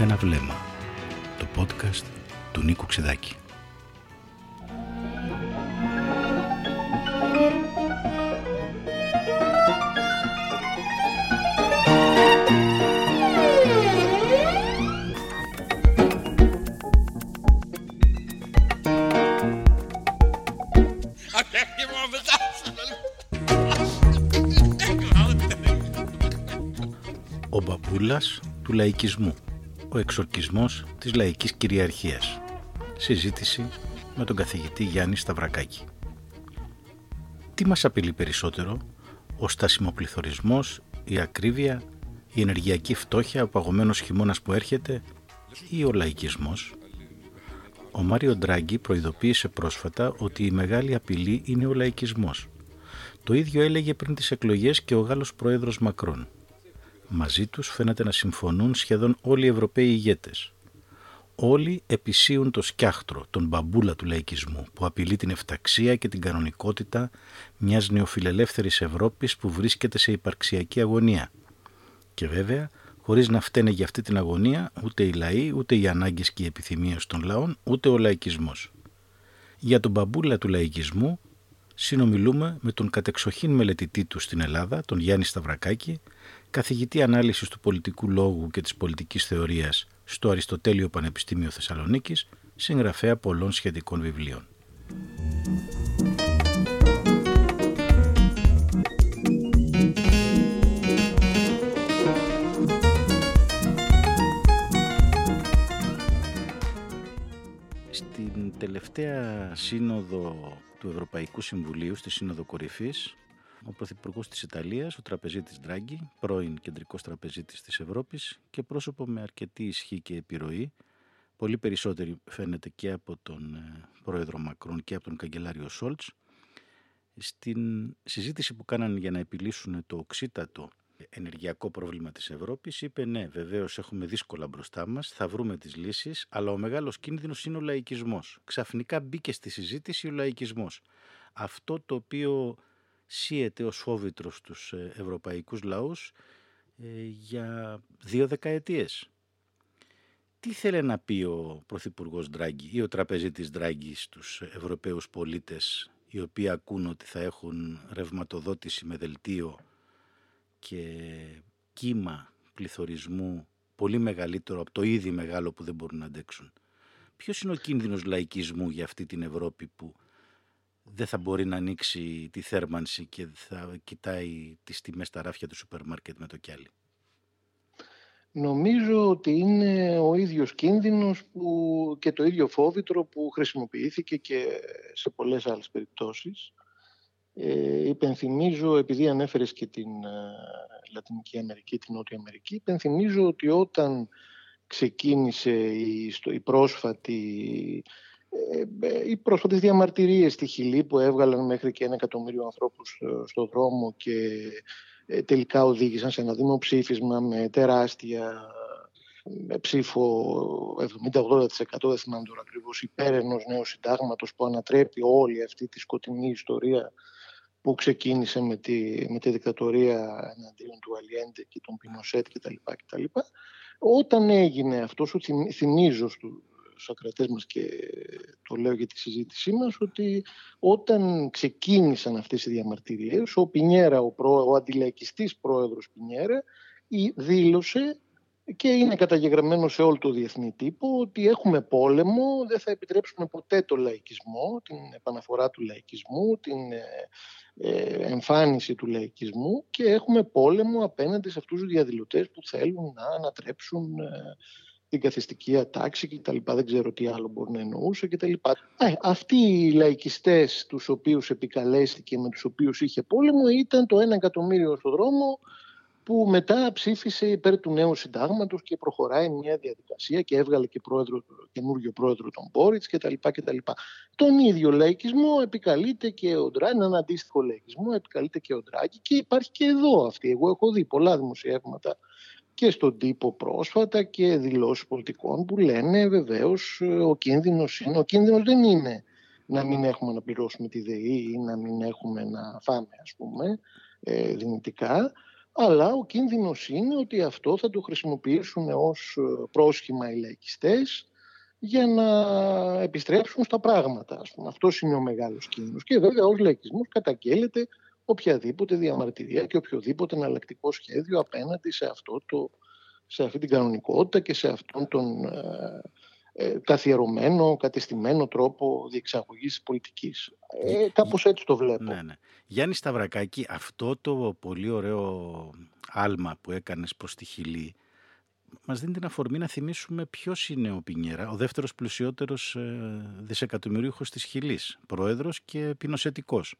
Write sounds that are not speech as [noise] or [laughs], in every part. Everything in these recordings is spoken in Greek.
Ένα βλέμμα. Το podcast του Νίκου Ξεδάκη. Ο μπαμπούλας του λαϊκισμού. Ο εξορκισμός της λαϊκής κυριαρχίας. Συζήτηση με τον καθηγητή Γιάννη Σταυρακάκη. Τι μας απειλεί περισσότερο, ο στασιμοπληθωρισμός, η ακρίβεια, η ενεργειακή φτώχεια, ο παγωμένος χειμώνας που έρχεται ή ο λαϊκισμός; Ο Μάριο Ντράγκη προειδοποίησε πρόσφατα ότι η μεγάλη απειλή είναι ο λαϊκισμός. Το ίδιο έλεγε πριν τις εκλογές και ο Γάλλος Πρόεδρος Μακρόν. Μαζί τους φαίνεται να συμφωνούν σχεδόν όλοι οι Ευρωπαίοι ηγέτες. Όλοι επισύουν το σκιάχτρο, τον μπαμπούλα του λαϊκισμού, που απειλεί την εφταξία και την κανονικότητα μιας νεοφιλελεύθερης Ευρώπης που βρίσκεται σε υπαρξιακή αγωνία. Και βέβαια, χωρίς να φταίνε για αυτή την αγωνία ούτε οι λαοί, ούτε οι ανάγκες και οι επιθυμίες των λαών, ούτε ο λαϊκισμός. Για τον μπαμπούλα του λαϊκισμού συνομιλούμε με τον κατεξοχήν μελετητή του στην Ελλάδα, τον Γιάννη Σταυρακάκη, καθηγητή ανάλυσης του πολιτικού λόγου και της πολιτικής θεωρίας στο Αριστοτέλειο Πανεπιστήμιο Θεσσαλονίκης, συγγραφέα πολλών σχετικών βιβλίων. Στην τελευταία σύνοδο του Ευρωπαϊκού Συμβουλίου, στη Σύνοδο Κορυφής, ο Πρωθυπουργός της Ιταλίας, ο τραπεζίτης Ντράγκη, πρώην κεντρικός τραπεζίτης της Ευρώπης και πρόσωπο με αρκετή ισχύ και επιρροή, πολύ περισσότερη φαίνεται και από τον ε, πρόεδρο Μακρόν και από τον καγκελάριο Σόλτς, στην συζήτηση που κάναν για να επιλύσουν το οξύτατο ενεργειακό πρόβλημα της Ευρώπης είπε ναι βεβαίως έχουμε δύσκολα μπροστά μας, θα βρούμε τις λύσεις αλλά ο μεγάλος κίνδυνος είναι ο λαϊκισμός. Ξαφνικά μπήκε στη συζήτηση ο λαϊκισμός. Αυτό το οποίο σύεται ως φόβητρος στους ε, ευρωπαϊκούς λαούς ε, για δύο δεκαετίες. Τι θέλει να πει ο Πρωθυπουργός Ντράγκη ή ο τραπεζίτης Ντράγκη στους Ευρωπαίους πολίτες οι οποίοι ακούν ότι θα έχουν ρευματοδότηση με δελτίο και κύμα πληθωρισμού πολύ μεγαλύτερο από το ήδη μεγάλο που δεν μπορούν να αντέξουν. Ποιος είναι ο κίνδυνος λαϊκισμού για αυτή την Ευρώπη που δεν θα μπορεί να ανοίξει τη θέρμανση και θα κοιτάει τις τιμές στα ράφια του σούπερ μάρκετ με το κιάλι; Νομίζω ότι είναι ο ίδιος κίνδυνος που, και το ίδιο φόβητρο που χρησιμοποιήθηκε και σε πολλές άλλες περιπτώσεις. Ε, υπενθυμίζω, επειδή ανέφερες και την ε, Λατινική Αμερική, την Νότια Αμερική, υπενθυμίζω ότι όταν ξεκίνησε η, η πρόσφατη ε, ε, οι πρόσφατες διαμαρτυρίες στη Χιλή που έβγαλαν μέχρι και ένα εκατομμύριο ανθρώπους στο δρόμο και ε, τελικά οδήγησαν σε ένα δημοψήφισμα με τεράστια με ψήφο 70-80% δεν θυμάμαι τώρα ακριβώς υπέρ ενός νέου συντάγματος που ανατρέπει όλη αυτή τη σκοτεινή ιστορία που ξεκίνησε με τη, με τη δικτατορία εναντίον του Αλιέντε και των Πινοσέτ κτλ. Όταν έγινε αυτό, σου θυμίζω στους, στους ακρατές μας και το λέω για τη συζήτησή μας ότι όταν ξεκίνησαν αυτές οι διαμαρτυρίες ο Πινιέρα, ο, προ, ο αντιλαϊκιστής πρόεδρος Πινιέρα δήλωσε και είναι καταγεγραμμένο σε όλο το διεθνή τύπο ότι έχουμε πόλεμο, δεν θα επιτρέψουμε ποτέ το λαϊκισμό, την επαναφορά του λαϊκισμού, την ε, ε, εμφάνιση του λαϊκισμού και έχουμε πόλεμο απέναντι σε αυτούς τους διαδηλωτές που θέλουν να ανατρέψουν ε, την καθιστική ατάξη και τα λοιπά, δεν ξέρω τι άλλο μπορεί να εννοούσε και τα λοιπά. Ε, αυτοί οι λαϊκιστές τους οποίους επικαλέστηκε με τους οποίους είχε πόλεμο ήταν το ένα εκατομμύριο στο δρόμο που μετά ψήφισε υπέρ του νέου συντάγματος και προχωράει μια διαδικασία και έβγαλε και πρόεδρο, καινούριο πρόεδρο τον Μπόριτς και τα λοιπά και τα λοιπά. Τον ίδιο λαϊκισμό επικαλείται και ο Ντράκη, έναν αντίστοιχο λαϊκισμό επικαλείται και ο Ντράκη και υπάρχει και εδώ αυτή. Εγώ έχω δει πολλά δημοσιεύματα και στον τύπο πρόσφατα και δηλώσεις πολιτικών που λένε βεβαίως ο κίνδυνος είναι. Ο κίνδυνος δεν είναι να μην έχουμε να πληρώσουμε τη ΔΕΗ ή να μην έχουμε να φάμε ας πούμε ε, δυνητικά αλλά ο κίνδυνος είναι ότι αυτό θα το χρησιμοποιήσουν ως ε, πρόσχημα οι λαϊκιστές για να επιστρέψουν στα πράγματα. Ας πούμε. Αυτός είναι ο μεγάλος κίνδυνος. Και βέβαια ως λαϊκισμός καταγγέλλεται οποιαδήποτε διαμαρτυρία και οποιοδήποτε εναλλακτικό σχέδιο απέναντι σε, αυτό το, σε αυτή την κανονικότητα και σε αυτόν τον ε, ε, καθιερωμένο, κατεστημένο τρόπο διεξαγωγής της πολιτικής. Ε, κάπως έτσι το βλέπω. Ναι, ναι. Γιάννη Σταυρακάκη, αυτό το πολύ ωραίο άλμα που έκανες προς τη Χιλή μας δίνει την αφορμή να θυμίσουμε ποιος είναι ο Πινιέρα, ο δεύτερος πλουσιότερος ε, δισεκατομμυρίουχος της Χιλής, πρόεδρος και πινοσετικός.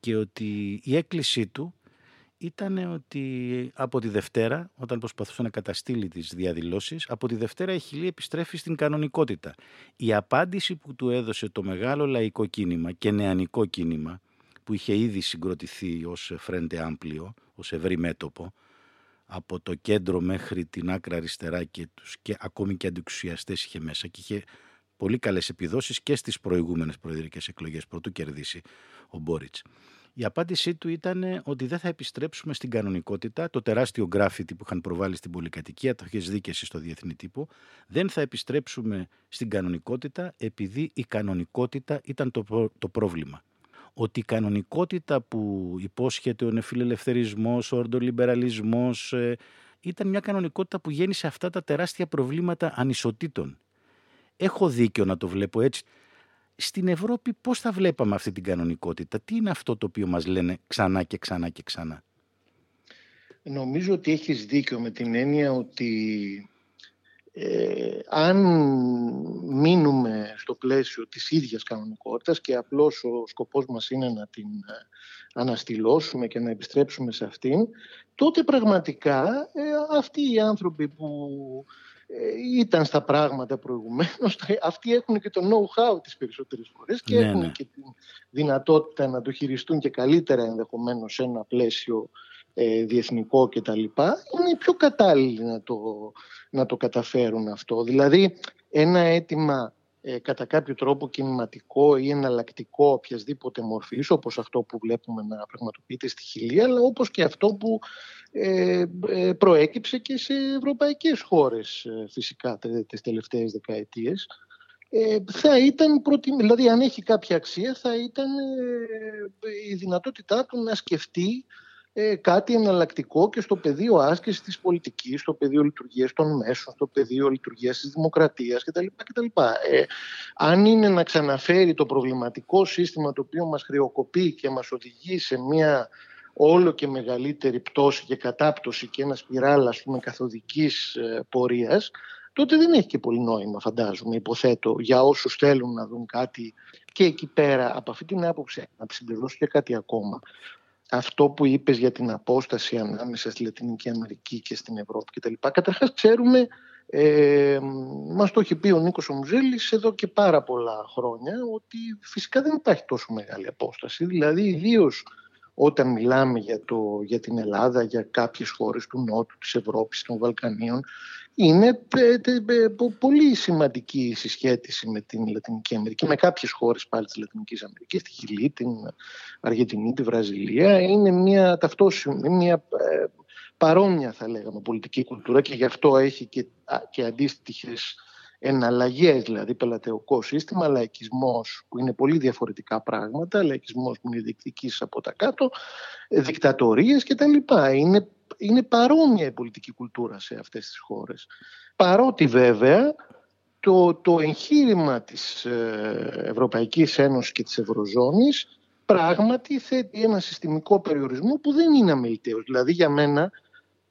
Και ότι η έκκλησή του ήταν ότι από τη Δευτέρα, όταν προσπαθούσε να καταστήλει τις διαδηλώσεις, από τη Δευτέρα η Χιλή επιστρέφει στην κανονικότητα. Η απάντηση που του έδωσε το μεγάλο λαϊκό κίνημα και νεανικό κίνημα, που είχε ήδη συγκροτηθεί ως φρέντε άμπλιο, ως ευρύ μέτωπο, από το κέντρο μέχρι την άκρα αριστερά και, τους, και ακόμη και αντιξουσιαστές είχε μέσα και είχε πολύ καλές επιδόσεις και στις προηγούμενες προεδρικές εκλογές πρωτού κερδίσει ο Μπόριτς. Η απάντησή του ήταν ότι δεν θα επιστρέψουμε στην κανονικότητα. Το τεράστιο γκράφιτι που είχαν προβάλει στην πολυκατοικία, το έχεις δει και εσύ στο διεθνή τύπο. Δεν θα επιστρέψουμε στην κανονικότητα επειδή η κανονικότητα ήταν το, το πρόβλημα. Ότι η κανονικότητα που υπόσχεται ο νεφιλελευθερισμός, ο ορντολιμπεραλισμός, ε, ήταν μια κανονικότητα που γέννησε αυτά τα τεράστια προβλήματα ανισοτήτων. Έχω δίκιο να το βλέπω έτσι στην Ευρώπη πώς θα βλέπαμε αυτή την κανονικότητα, τι είναι αυτό το οποίο μας λένε ξανά και ξανά και ξανά; Νομίζω ότι έχεις δίκιο με την έννοια ότι ε, αν μείνουμε στο πλαίσιο της ίδιας κανονικότητας και απλώς ο σκοπός μας είναι να την ε, αναστηλώσουμε και να επιστρέψουμε σε αυτήν, τότε πραγματικά ε, αυτοί οι άνθρωποι που ε, ήταν στα πράγματα προηγουμένως. Αυτοί έχουν και το know-how τις περισσότερες φορές και ναι, έχουν ναι. και τη δυνατότητα να το χειριστούν και καλύτερα ενδεχομένως σε ένα πλαίσιο ε, διεθνικό κτλ. Είναι πιο κατάλληλοι να το, να το καταφέρουν αυτό. Δηλαδή ένα αίτημα ε, κατά κάποιο τρόπο κινηματικό ή εναλλακτικό οποιασδήποτε μορφής όπως αυτό που βλέπουμε να πραγματοποιείται στη Χιλία αλλά όπως και αυτό που ε, ε προέκυψε και σε ευρωπαϊκές χώρες ε, φυσικά τις τελευταίες δεκαετίες. Ε, θα ήταν, δηλαδή αν έχει κάποια αξία θα ήταν η δυνατότητά του να σκεφτεί ε, κάτι εναλλακτικό και στο πεδίο άσκησης της πολιτικής, στο πεδίο λειτουργίας των μέσων, στο πεδίο λειτουργίας της δημοκρατίας κτλ. κτλ. Ε, αν είναι να ξαναφέρει το προβληματικό σύστημα το οποίο μας χρεοκοπεί και μας οδηγεί σε μια όλο και μεγαλύτερη πτώση και κατάπτωση και ένα σπιράλ ας πούμε καθοδικής ε, πορείας, τότε δεν έχει και πολύ νόημα φαντάζομαι, υποθέτω, για όσους θέλουν να δουν κάτι και εκεί πέρα από αυτή την άποψη να συμπληρώσω και κάτι ακόμα αυτό που είπες για την απόσταση ανάμεσα στη Λατινική Αμερική και στην Ευρώπη κτλ. Καταρχάς ξέρουμε, ε, μας το έχει πει ο Νίκος Ομουζέλης εδώ και πάρα πολλά χρόνια, ότι φυσικά δεν υπάρχει τόσο μεγάλη απόσταση. Δηλαδή, ιδίως όταν μιλάμε για, το, για την Ελλάδα, για κάποιες χώρες του Νότου, της Ευρώπης, των Βαλκανίων, είναι πολύ σημαντική η συσχέτιση με την Λατινική Αμερική, με κάποιες χώρες πάλι της Λατινικής Αμερικής, τη Χιλή, την Αργεντινή, τη Βραζιλία. Είναι μια ταυτόσιμη, μια ε, παρόμοια θα λέγαμε πολιτική κουλτούρα και γι' αυτό έχει και, και αντίστοιχες εναλλαγές, δηλαδή πελατεωκό σύστημα, λαϊκισμός που είναι πολύ διαφορετικά πράγματα, λαϊκισμός που είναι διεκδικής από τα κάτω, δικτατορίες κτλ. Είναι, είναι παρόμοια η πολιτική κουλτούρα σε αυτές τις χώρες. Παρότι βέβαια το, το εγχείρημα της ε, Ευρωπαϊκής Ένωσης και της Ευρωζώνης πράγματι θέτει ένα συστημικό περιορισμό που δεν είναι αμεληταίος. Δηλαδή για μένα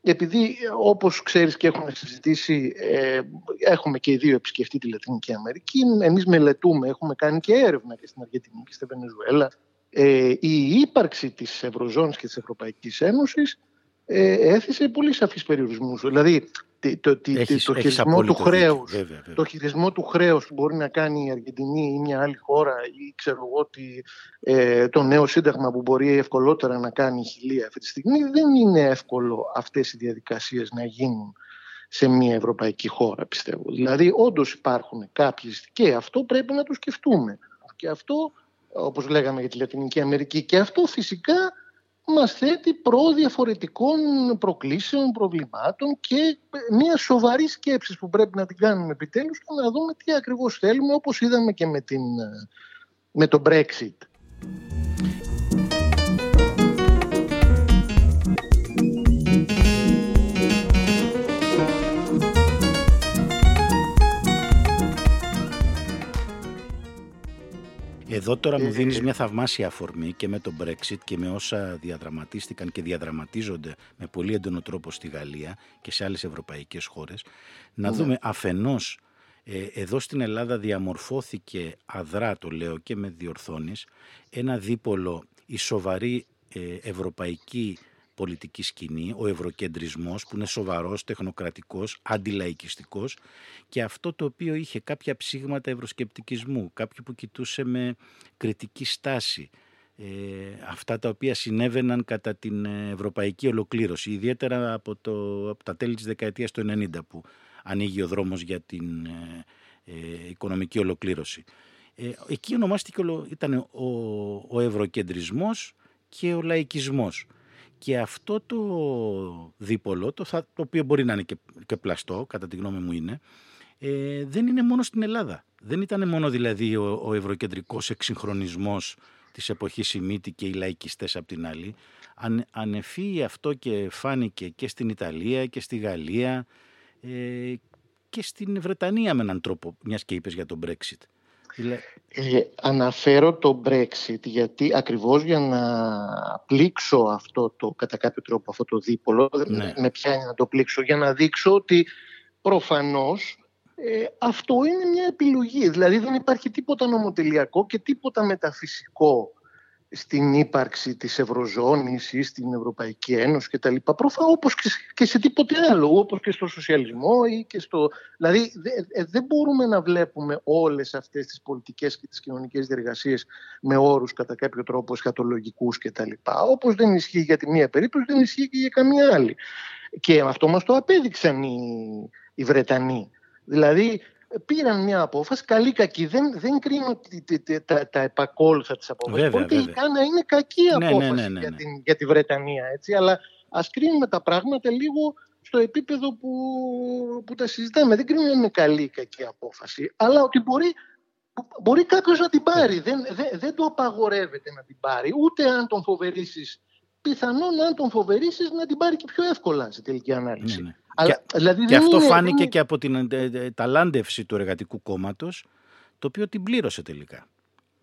επειδή όπως ξέρεις και έχουμε συζητήσει ε, έχουμε και οι δύο επισκεφτεί τη Λατινική Αμερική εμείς μελετούμε, έχουμε κάνει και έρευνα και στην Αργεντινή και στη Βενεζουέλα ε, η ύπαρξη της Ευρωζώνης και της Ευρωπαϊκής Ένωσης ε, έθεσε πολύ σαφείς περιορισμούς δηλαδή το, το, έχεις, το, χειρισμό του χρέους, το χειρισμό του χρέους που μπορεί να κάνει η Αργεντινή ή μια άλλη χώρα ή ξέρω εγώ ότι ε, το νέο σύνταγμα που μπορεί ευκολότερα να κάνει η Χιλία αυτή τη στιγμή δεν είναι εύκολο αυτές οι διαδικασίες να γίνουν σε μια ευρωπαϊκή χώρα πιστεύω. Δηλαδή όντως υπάρχουν κάποιες και αυτό πρέπει να το σκεφτούμε. Και αυτό όπως λέγαμε για τη Λατινική Αμερική και αυτό φυσικά μας θέτει προ διαφορετικών προκλήσεων, προβλημάτων και μια σοβαρή σκέψη που πρέπει να την κάνουμε επιτέλους και να δούμε τι ακριβώς θέλουμε όπως είδαμε και με, την, με το Brexit. Εδώ τώρα μου δίνεις μια θαυμάσια αφορμή και με το Brexit και με όσα διαδραματίστηκαν και διαδραματίζονται με πολύ έντονο τρόπο στη Γαλλία και σε άλλες ευρωπαϊκές χώρες να ναι. δούμε αφενός ε, εδώ στην Ελλάδα διαμορφώθηκε αδρά το λέω και με διορθώνεις ένα δίπολο η σοβαρή ε, ευρωπαϊκή πολιτική σκηνή, ο ευρωκεντρισμός που είναι σοβαρός, τεχνοκρατικός, αντιλαϊκιστικός και αυτό το οποίο είχε κάποια ψήγματα ευρωσκεπτικισμού, κάποιο που κοιτούσε με κριτική στάση, ε, αυτά τα οποία συνέβαιναν κατά την ευρωπαϊκή ολοκλήρωση, ιδιαίτερα από, το, από τα τέλη της δεκαετίας του 90 που ανοίγει ο δρόμος για την ε, ε, οικονομική ολοκλήρωση. Ε, εκεί ονομάστηκε, ήταν ο, ο ευρωκεντρισμός και ο λαϊκισμός. Και αυτό το δίπολο, το, το οποίο μπορεί να είναι και, και πλαστό, κατά τη γνώμη μου είναι, ε, δεν είναι μόνο στην Ελλάδα. Δεν ήταν μόνο δηλαδή ο, ο ευρωκεντρικός εξυγχρονισμός της εποχής Σιμίτη και οι λαϊκιστές απ' την άλλη. Αν, ανεφεί αυτό και φάνηκε και στην Ιταλία και στη Γαλλία ε, και στην Βρετανία με έναν τρόπο, μιας και είπες για τον Brexit. Ε, αναφέρω το Brexit γιατί ακριβώς για να πλήξω αυτό το, κατά κάποιο τρόπο αυτό το δίπολο, ναι. με πιάνει να το πλήξω, για να δείξω ότι προφανώς ε, αυτό είναι μια επιλογή. Δηλαδή δεν υπάρχει τίποτα νομοτελειακό και τίποτα μεταφυσικό στην ύπαρξη της Ευρωζώνης ή στην Ευρωπαϊκή Ένωση και τα λοιπά. Προφανώς όπως και σε τίποτε άλλο, όπως και στο σοσιαλισμό ή και στο... Δηλαδή ε, δεν μπορούμε να βλέπουμε όλες αυτές τις πολιτικές και τις κοινωνικές διεργασίες με όρους κατά κάποιο τρόπο σχατολογικούς και τα λοιπά. Όπως δεν ισχύει για τη μία περίπτωση, δεν ισχύει και για καμία άλλη. Και αυτό μας το απέδειξαν οι, οι Βρετανοί. Δηλαδή πήραν μια απόφαση, καλή κακή. Δεν, δεν κρίνω τα, τα επακόλουθα της απόφασης. Μπορεί τελικά να είναι κακή ναι, ναι, απόφαση ναι, για, την, για τη Βρετανία. Έτσι, αλλά ας κρίνουμε τα πράγματα λίγο στο επίπεδο που, που τα συζητάμε. Δεν κρίνουμε να είναι καλή ή κακή απόφαση, αλλά ότι μπορεί, μπορεί κάποιος να την πάρει. Δεν, δεν, δεν το απαγορεύεται να την πάρει, ούτε αν τον φοβερήσεις πιθανόν αν τον φοβερήσεις να την πάρει και πιο εύκολα σε τελική ανάλυση. Ναι, και, δηλαδή και αυτό φάνηκε και από την ε, ε, ταλάντευση του Εργατικού Κόμματος, το οποίο την πλήρωσε τελικά.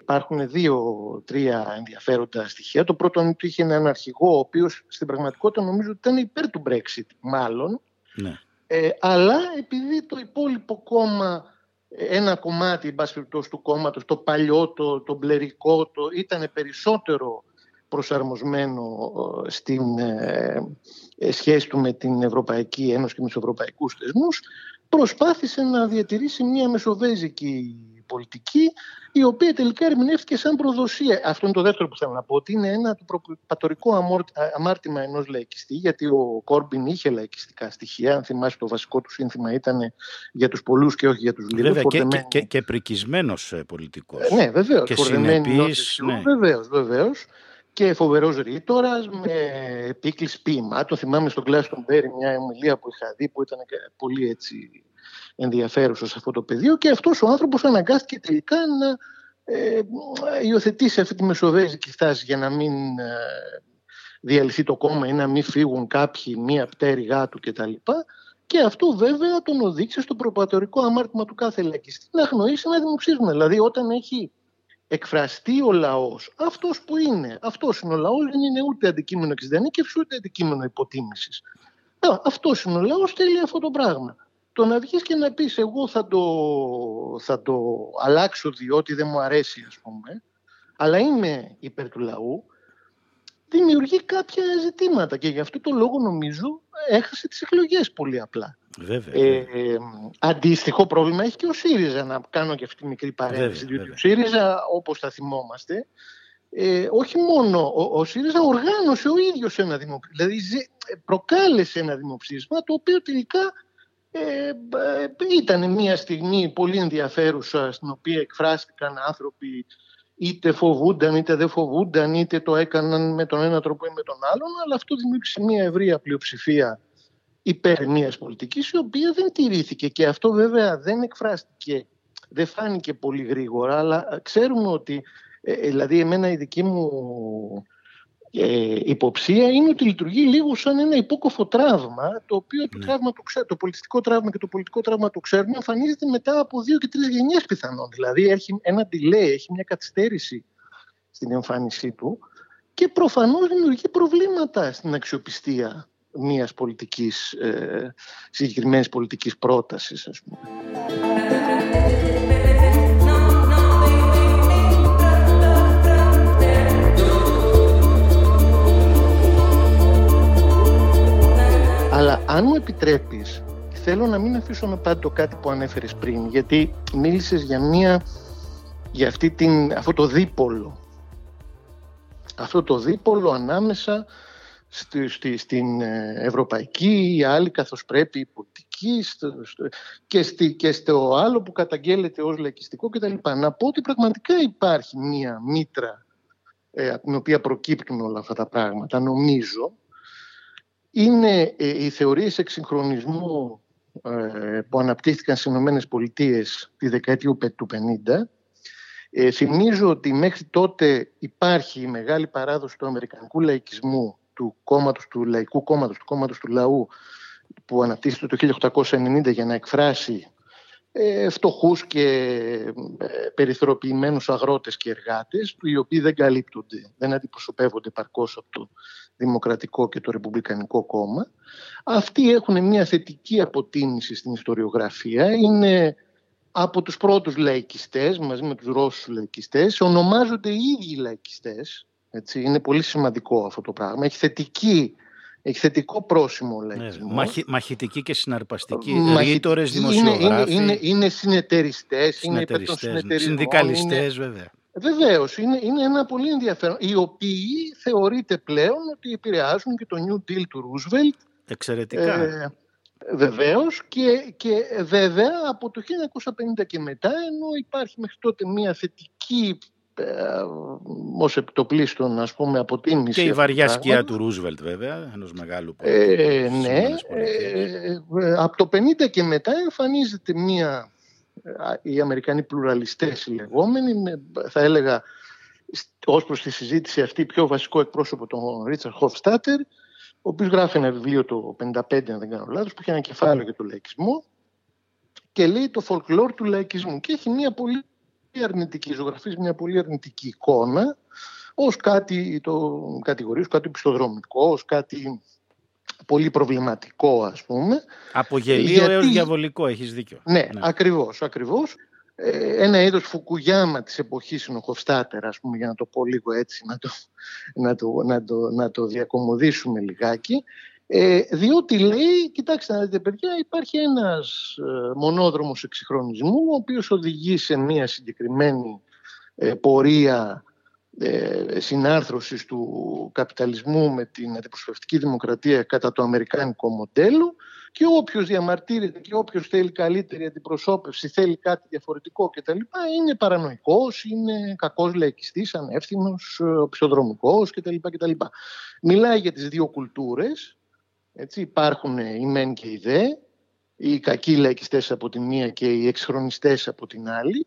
Υπάρχουν δύο-τρία ενδιαφέροντα στοιχεία. Το πρώτο είναι ότι είχε έναν αρχηγό, ο οποίος στην πραγματικότητα νομίζω ότι ήταν υπέρ του Brexit, μάλλον. Ναι. Ε, αλλά επειδή το υπόλοιπο κόμμα, ένα κομμάτι του κόμματος, το παλιό, το, το μπλερικό, το, ήταν περισσότερο προσαρμοσμένο ε, στην ε, ε, σχέση του με την Ευρωπαϊκή Ένωση και με τους ευρωπαϊκούς θεσμούς, προσπάθησε να διατηρήσει μια μεσοβέζικη πολιτική η οποία τελικά ερμηνεύτηκε σαν προδοσία. Αυτό είναι το δεύτερο που θέλω να πω, ότι είναι ένα το πατορικό αμάρτημα ενός λαϊκιστή, γιατί ο Κόρμπιν είχε λαϊκιστικά στοιχεία. Αν θυμάσαι, το βασικό του σύνθημα ήταν για τους πολλούς και όχι για τους λίγους. Βέβαια, και, και, και, και πρικισμένος πολιτικός. Ναι, βεβαίως. Και συνεπής. Ναι. Βεβαίως, βεβαίως και φοβερός ρήτορας με επίκληση Το Θυμάμαι στον Κλάστον Μπέρι μια ομιλία που είχα δει που ήταν πολύ έτσι ενδιαφέρουσα σε αυτό το πεδίο και αυτός ο άνθρωπος αναγκάστηκε τελικά να ε, υιοθετήσει αυτή τη μεσοβέζικη στάση για να μην ε, διαλυθεί το κόμμα ή να μην φύγουν κάποιοι μία πτέρυγά του κτλ. Και αυτό βέβαια τον οδήγησε στο προπατορικό αμάρτημα του κάθε λαϊκιστή να αγνοήσει ένα δημοψήφισμα. Δηλαδή όταν έχει εκφραστεί ο λαός, αυτός που είναι. Αυτός είναι ο λαός, δεν είναι ούτε αντικείμενο εξειδανίκευση ούτε αντικείμενο υποτίμησης. Αυτός είναι ο λαός, θέλει αυτό το πράγμα. Το να βγεις και να πεις εγώ θα το, θα το αλλάξω διότι δεν μου αρέσει ας πούμε, αλλά είμαι υπέρ του λαού, δημιουργεί κάποια ζητήματα και γι' αυτό το λόγο νομίζω έχασε τις εκλογές πολύ απλά. Βέβαια. Ε, αντίστοιχο πρόβλημα έχει και ο ΣΥΡΙΖΑ, να κάνω και αυτή τη μικρή παρένθεση. Διότι ο ΣΥΡΙΖΑ, όπως θα θυμόμαστε, ε, όχι μόνο ο, ο ΣΥΡΙΖΑ οργάνωσε ο ίδιος ένα δημοψήφισμα. Δηλαδή προκάλεσε ένα δημοψήφισμα το οποίο τελικά ε, ε, ήταν μια στιγμή πολύ ενδιαφέρουσα στην οποία εκφράστηκαν άνθρωποι είτε φοβούνταν είτε δεν φοβούνταν είτε το έκαναν με τον ένα τρόπο ή με τον άλλον αλλά αυτό δημιούργησε μια ευρεία πλειοψηφία υπέρ μιας πολιτικής η οποία δεν τηρήθηκε και αυτό βέβαια δεν εκφράστηκε, δεν φάνηκε πολύ γρήγορα αλλά ξέρουμε ότι ε, ε, δηλαδή εμένα η δική μου ε, υποψία είναι ότι λειτουργεί λίγο σαν ένα υπόκοφο τραύμα, το οποίο το, ναι. τραύμα το, ξέ, το πολιτιστικό τραύμα και το πολιτικό τραύμα το ξέρουμε εμφανίζεται μετά από δύο και τρεις γενιές πιθανόν. Δηλαδή έχει ένα delay, έχει μια καθυστέρηση στην εμφάνισή του και προφανώς δημιουργεί προβλήματα στην αξιοπιστία μιας πολιτικής, ε, συγκεκριμένης πολιτικής πρότασης, ας πούμε. Αλλά αν μου επιτρέπεις, θέλω να μην αφήσω να πάρει το κάτι που ανέφερες πριν, γιατί μίλησες για, μια, για αυτή την, αυτό το δίπολο. Αυτό το δίπολο ανάμεσα στη, στη, στην ε, ευρωπαϊκή, η άλλη καθώς πρέπει η πολιτική και, στη, και στο άλλο που καταγγέλλεται ως λαϊκιστικό κτλ. Να πω ότι πραγματικά υπάρχει μία μήτρα ε, από την οποία προκύπτουν όλα αυτά τα πράγματα, νομίζω, είναι ε, οι θεωρίες εξυγχρονισμού ε, που αναπτύχθηκαν στις Ηνωμένες Πολιτείες τη δεκαετία του 50. Ε, θυμίζω ότι μέχρι τότε υπάρχει η μεγάλη παράδοση του αμερικανικού λαϊκισμού του κόμματος του λαϊκού κόμματος, του κόμματος του λαού που αναπτύχθηκε το 1890 για να εκφράσει ε, φτωχούς και ε, περιθωριοποιημένους αγρότες και εργάτες οι οποίοι δεν καλύπτονται, δεν αντιπροσωπεύονται παρκώς από το Δημοκρατικό και το Ρεπουμπλικανικό κόμμα. Αυτοί έχουν μια θετική αποτίμηση στην ιστοριογραφία. Είναι από τους πρώτους λαϊκιστές, μαζί με τους Ρώσους λαϊκιστές, ονομάζονται οι ίδιοι λαϊκιστές. Έτσι. Είναι πολύ σημαντικό αυτό το πράγμα. Έχει θετική έχει θετικό πρόσημο λαϊκισμό. Ναι, μαχη, μαχητική και συναρπαστική. Μαχη... Ρήτορες, δημοσιογράφοι. Είναι, είναι, είναι συνεταιριστές, είναι συνδικαλιστές βέβαια. Βεβαίως, είναι, είναι ένα πολύ ενδιαφέρον. Οι οποίοι θεωρείται πλέον ότι επηρεάζουν και το New Deal του Ρούσβελτ. Εξαιρετικά. Ε, Βεβαίως και, και βέβαια από το 1950 και μετά, ενώ υπάρχει μέχρι τότε μια θετική ε, ως επιτοπλίστων ας πούμε αποτίμηση. Και η βαριά σκιά του Ρούσβελτ βέβαια, ενός μεγάλου ε, Ναι, ε, από το 50 και μετά εμφανίζεται μία, οι Αμερικανοί πλουραλιστές οι λεγόμενοι, θα έλεγα ως προς τη συζήτηση αυτή πιο βασικό εκπρόσωπο τον Ρίτσαρ Χοφστάτερ, ο οποίος γράφει ένα βιβλίο το 55 αν δεν κάνω λάθος, που έχει ένα κεφάλαιο για τον λαϊκισμό και λέει το folklore του λαϊκισμού και έχει μια πολύ αρνητική, ζωγραφίζει μια πολύ αρνητική εικόνα ως κάτι, το κατηγορεί, ως κάτι πιστοδρομικό, ως κάτι πολύ προβληματικό ας πούμε. Από γελίο Γιατί... έως διαβολικό, έχεις δίκιο. Ναι, ναι. ακριβώς, ακριβώς. Ε, ένα είδος φουκουγιάμα της εποχής είναι ο Χοφστάτερ, ας πούμε, για να το πω λίγο έτσι, να το, να το, να το, να το διακομωδήσουμε λιγάκι. Ε, διότι λέει, κοιτάξτε να δείτε παιδιά, υπάρχει ένας ε, μονόδρομος εξυγχρονισμού ο οποίος οδηγεί σε μια συγκεκριμένη ε, πορεία ε, συνάρθρωσης του καπιταλισμού με την αντιπροσωπευτική δημοκρατία κατά το αμερικάνικο μοντέλο και όποιος διαμαρτύρεται και όποιος θέλει καλύτερη αντιπροσώπευση, θέλει κάτι διαφορετικό κτλ. είναι παρανοϊκός, είναι κακός λαϊκιστής, ανεύθυνος, ε, ψωδρομικός κτλ. κτλ. Μιλάει για τις δύο κουλτούρες, έτσι, υπάρχουν οι μεν και οι δε, οι κακοί λαϊκιστές από τη μία και οι εξχρονιστές από την άλλη.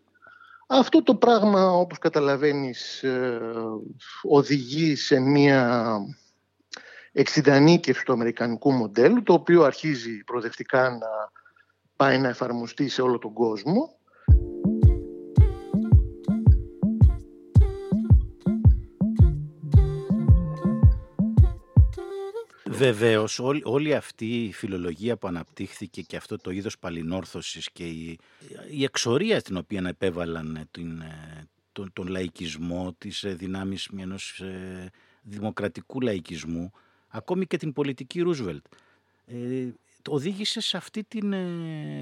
Αυτό το πράγμα, όπως καταλαβαίνεις, ε, οδηγεί σε μία εξειδανίκευση του αμερικανικού μοντέλου, το οποίο αρχίζει προοδευτικά να πάει να εφαρμοστεί σε όλο τον κόσμο Βεβαίως, όλη, αυτή η φιλολογία που αναπτύχθηκε και αυτό το είδος παλινόρθωσης και η, η εξορία την οποία επέβαλαν την, ε, τον, τον λαϊκισμό, τις ε, δυνάμεις μιας ε, δημοκρατικού λαϊκισμού, ακόμη και την πολιτική Ρούσβελτ, ε, οδήγησε σε αυτή την